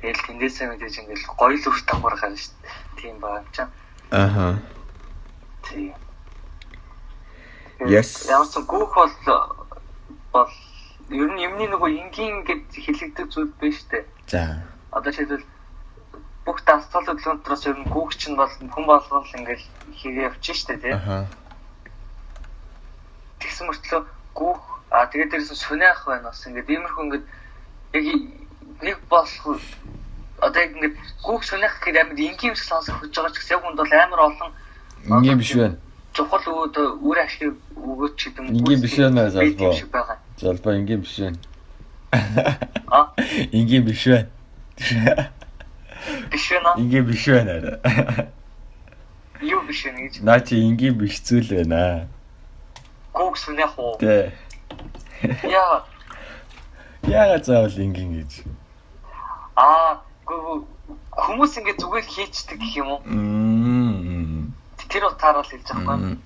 Тэгэл тэндээсээ мэдээж ингээл гоё л өвт давхар гарна шүү дээ. Тийм юм чам. Аха. Тийм. Yes. Ч гүүх бол бол ер нь юмны нөгөө энгийн гэд хэлэгдэх зүйл биш үү? За. Одоо жишээлбэл бүх дастал хөдөлгөөнтроос ер нь гүүх чинь бол хүн болгон л ингээл хийгээ явчих штэ тий. Аха. Тэгсэн мөртлөө гүүх аа тэгээд дээрээс нь сүнээх байна бас ингээд иймэрхүү ингээд яг нэг болох одоо яг ингээд гүүх сүнээх гэхээр амар энгийн шиг сонсох хөж байгаа ч гэсэн яг хүнд бол амар олон Ингийн биш байна. чухал үүд үр ашиг өгөөч гэдэг юм. Энгийн биш байна, залбаа. Залбаа ингийн биш байна. А Ингийн биш байна. Биш наа? Ингийн биш байна арай. Юу биш вэ гэж. Наа чи ингийн биш зүйл байна. Гүүх сүнээх уу? Тэ. Яа. Яагаад заавал ингийн гэж? Аа гүү хүмүүс ингээд зүгээр хийчдэг гэх юм уу? Мм. Тэр утгаараа л хэлж байгаа юм.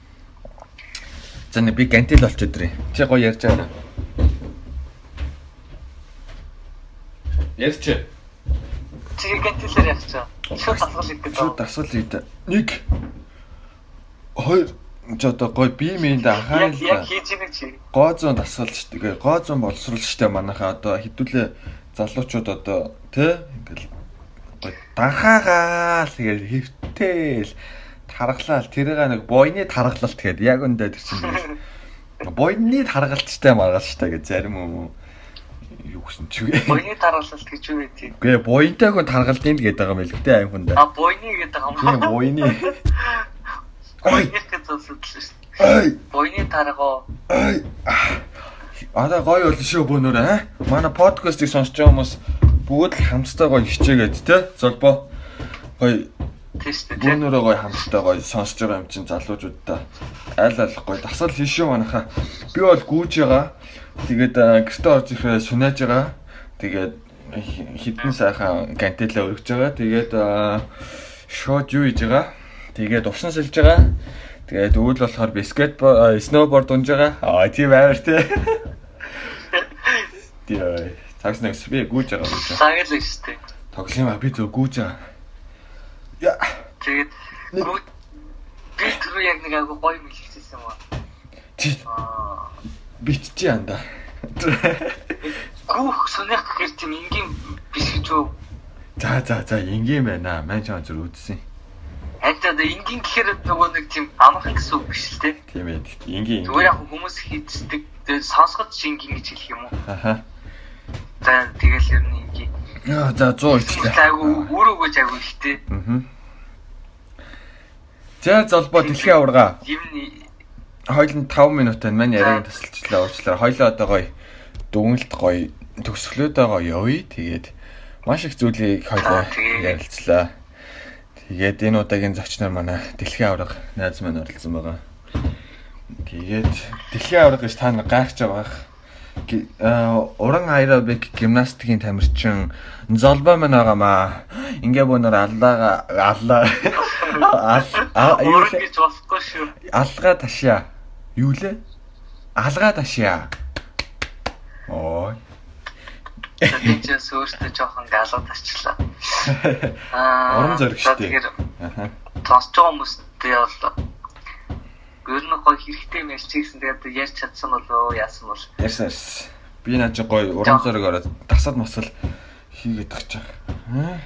За нэг би гантил болчиход ирээ. Чи гоё ярьж байгаа. Ярьч. Чи гэнтэлэр яах чаа. Шууд асгал идэх Шууд дасгал ийдэ. Нэг. Хоёр ч одоо гоё бие Яг анхаарал яг хийж байгаа чи. гоо зүүн дасгалж тэгээ гоо зүүн боловсруулж штэ манайхаа одоо хідүүлээ залуучууд одоо тэ ингээл гоё данхаагаал тэгээд хөвтөөл тархлал тэрийг нэг бойны тархалт тэгээд яг үндэ тэр чинь бойны тархалттай маргаалчтай гэж зарим юм юу гэсэн ч үгүй. Бойны дараалал гэж юу гэдэг. Гэ тархалтын л гэдэг байгаа юм л гэдэг аим хүн А да. бойны гэдэг юм. Тийм бойны. Ой Бойны гэж л шүү. ой Бойны таргаа. Одоо гоё бол шүү бөөнөр аа. Манай подкастыг сонсож байгаа хүмүүс бүгд л хамтдаа гоё хичээгээд те. Золбоо. Гоё бөөнөрөө гоё хамтдаа гоё сонсож байгаа юм чинь залуучуудаа аль гоё дасгал хийшүү манайха. Би бол гүүж байгаа. Тэгээд аа, гэртээ орж ирэхээр сүнэж байгаа. Тэгээд хи- хідэн сайхан гантелаа өргөж байгаа. Тэгээд шууд юу хийж байгаа? Тэгээд усан сэлж байгаа. Тэгээд өвөл болохоор бискетбол, сноуборд унж байгаа. Аа тийм амар те. Тийм. Цагс нэг би гүүж байгаа юм. Лагал л шүү дээ. Тоглоом аа би зөв гүүж байгаа. Яа. Тэгээд би түрүү яг нэг агуу гоё мэлчихсэн юм аа. Чи Аа. битчихээ янда. Гүүх сүнэх гэхээр тийм энгийн биш гэж юу? За за за ингийн байна. Ман ч онцор үдсэн. Харин одоо энгийн гэхээр нөгөө нэг тийм амархан гэсэн үг биш л те. Тийм ээ. Ингийн Зүгээр яг хүмүүс хийцдэг тэгээд сонсгож шингийн гэж хэлэх юм уу? Аха. За тэгэл ер нь энгийн. Яа за 100 ичлээ. Айгу үр өгөөж айгу ихтэй. Аа. За золбоо дэлхийн аварга. Юм нь Хойлон 5 минутанд мань яриаг тасалчлаа уучлаарай. Хойлоо одоо гоё дүгнэлт гоё төгсгөлөөдөө гоё явъя. Тэгээд маш их зүйлийг тэгээ. ярилцлаа. Тэгээд энэ удаагийн зочноор манай дэлхийн аварга найз маань оролцсон байгаа. Тэгээд дэлхийн аварга гэж та нар гайхаж байгаа. Ги- аа, уран аэробик гимнастикийн тамирчин золбоо маань байгаамаа. Ингээ бүүнөр аллаага аллаа аа юу гэж болохгүй шүү. Алга ташаа. Юу лээ? Алга ташаа. Ой. Тэгээд өөртөө жоохон галууд тарчлаа. Аа. Уран зориг штэ. тэгэхээр Аха. сонсож байгаа хүмүүстээ бол ер нь гоё хэрэгтэй юм ярьж ийгсэн тэгээд ярьж чадсан болоо яасан бол Ярьсан ярьсан. Би наа чи гоё уран зориг ороод тасал масал хийгээд тагч байгаа.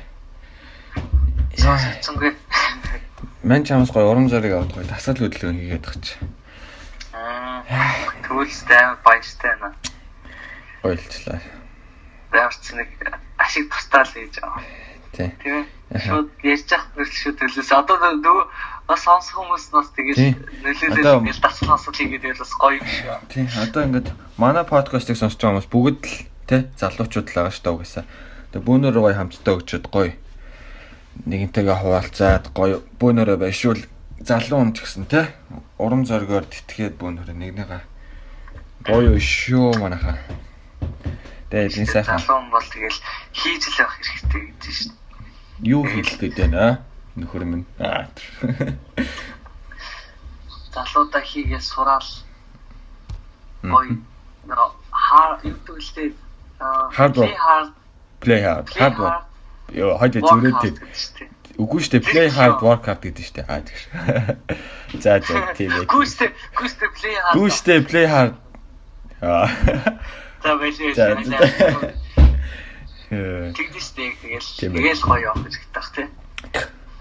Яа. сонсцонгүй. Ман чамс гоё уран зориг аваад гоё тасал хөдөлгөөн хийгээд тагч. Аа. Төвлөстэй амар баяртай байна. Гоёлчлаа. Баярч нэг ашиг тустаал хийж байгаа. Тий. Тийм. Шууд ярьж явах нэрл шүү төлөөс. Одоо нөгөө бас сонсох хүмүүс бас тэгээд нөлөөлөл ингээл дасгал сонсол хийгээд байвал бас гоё юм шүү. Тий. Одоо ингээд манай подкастыг сонсож байгаа хүмүүс бүгд л тий залуучууд л байгаа шүү дээ угаасаа. Тэгээ бүүнөр гоё хамтдаа өгчөд гоё нэгнтэйгээ хуваалцаад гоё бүүнөрөө байшуул залуу хүн ч гэсэн тий урам зоригоор тэтгээд бүүнөрөө нэгнийгаа гоё шүү манайхаа. Тэгээ энэ сайхан Залуу хүн бол тэгэл хийж л явах хэрэгтэй гэж шүү. юу хэлэх гээд байна нөхөр минь. Аа. Залуудаа хийгээ сураал гоё. Нөгөө хаа юу гэвэл hard Play hard. play Hard work. hard Йоо хоёул Work зүрээд тийм. Шүү дээ. Үгүй шүү дээ. Play hard work hard гэдэг шүү дээ. Аа тийм шүү. За за тийм ээ. Гүүстэй гүүстэй плей хаа. Гүү шүү дээ. Play hard. Аа. За байлээ. За, за. Тэгдэжтэй тэгэл тэгэл гоё явах гэж тах тий.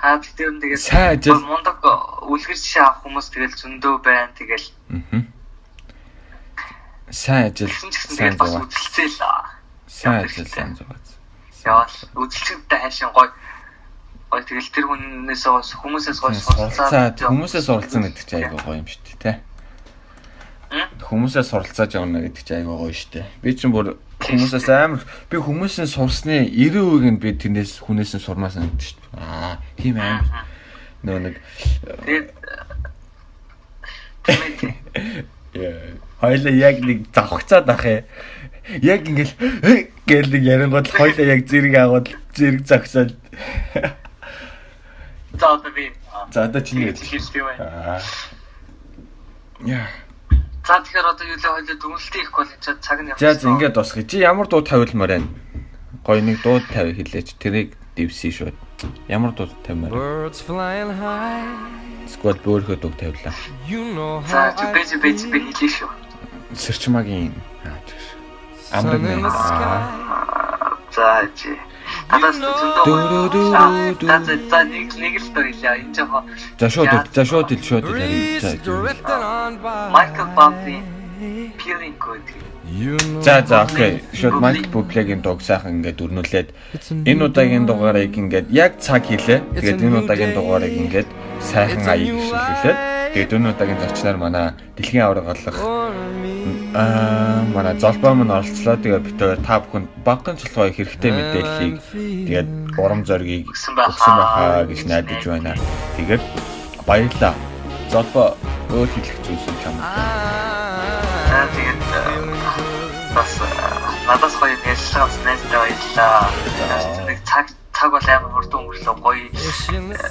Аа тэр нь тэгэл Сайн ажил. мундаг үлгэр жишээ авах хүмүүс тэгэл зөндөө байна тэгэл Мгм. Сайн ажил. Сайн тэгэл бас зугаа. үзэлцээ л аа. Сайн ажил сайн зугаа. Явал үзэлцэгтэй хайшин гоё гоё тэгэл тэр хүнээс гоо хүмүүсээс гоо Суралцаад хүмүүсээс суралцсан гэдэг чинь айгүй гоё юм шүү дээ, тий. Хүмүүсээс суралцааж явна гэдэг чинь айгүй гоё шүү дээ. Би чинь бүр хүмүүсээс амар би хүмүүсийн сурсны 90% нь би тэрнээс хүнээс нь сурмаас санагдаж шүү дээ. Аа, тийм амар. Нөө нэг Яа. Хоёлаа яг нэг завхацаад ах ээ. Яг ингээл гээл нэг ярингууд хоёлаа яг зэрэг агууд зэрэг загсаад. За одоо би За одоо чиний юм байна. Аа. Яа. За тэгэхээр одоо юу л хоёул дүнэлтийн их коллеж цаг нь явах. За за ингээд босгоё. Чи ямар дуу тавилмаар байна? Гой нэг дуу тавь хэлээч. Тэрийг дивси шууд. Ямар дуу тавимаар? Сквад бөөрхөө дуу тавилаа. За I бэж бэж би хэлээ шүү. Сэрчмагийн. Аа sky. За чи. Танаас зөндөө. За за нэг нэг л доо хэлээ. Энэ жоо За шууд. За шууд хэл шууд хэл. За. Michael Bublé Feeling Good. За за окей. Шууд Майкл Бублегийн дууг сайхан ингээд өрнүүлээд энэ удаагийн дугаарыг ингээд яг цаг хийлээ. Тэгээд энэ удаагийн дугаарыг ингээд сайхан аяг шилжүүлээд тэгээд энэ удаагийн зочноор манай дэлхийн авраг me. Аа манай золбоо мань оролцлоо. Тэгээд битээр та бүхэнд багын цолгой хэрэгтэй мэдээллийг тэгээд урам зоригийг Өгсөн байхаа. гэж найдаж байна. Тэгээд баярлаа. Золбоо өөр хэлэх зүйлс юм чам. За тэгээд бас э, надаас гоё ярьж найзтай баярлаа. Нэг цаг цаг бол амар хурдан өнгөрлөө гоё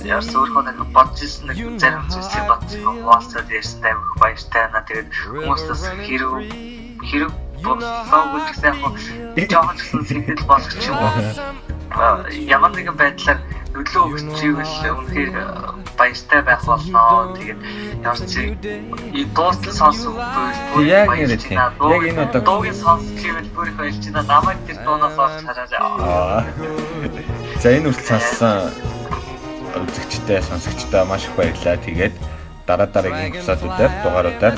Яс өөрөө нэг бодож ирсэн нэг зарим зүйлсийг бодсон хуваалцаад ярьсан амар баяртай байна. Тэгээд хүмүүстээс хэрэг хэрэг боллоо гэж яг жоохон ч гэсэн сэтгэл болгоч юм уу. А, Ямар нэгэн байдлаар нөлөө өгчийвэл үнэхээр баяртай байх болно. Тэгээд ямар ч и дуустал сонсох бүр Яг нэрээ тийм. Яг энэ удаа- дуугийн сонсох гэвэл бүр их баярлж байна. Намайг тэр дуунаас олж хараарай. Аа. За энэ үртэл сонссон үзэгчтэй сонсогчтой маш их баярлалаа. Тэгээд дараа дараагийн эпизодуудаар дугааруудаар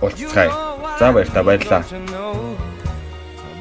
уулзцгаая. За баярлалаа.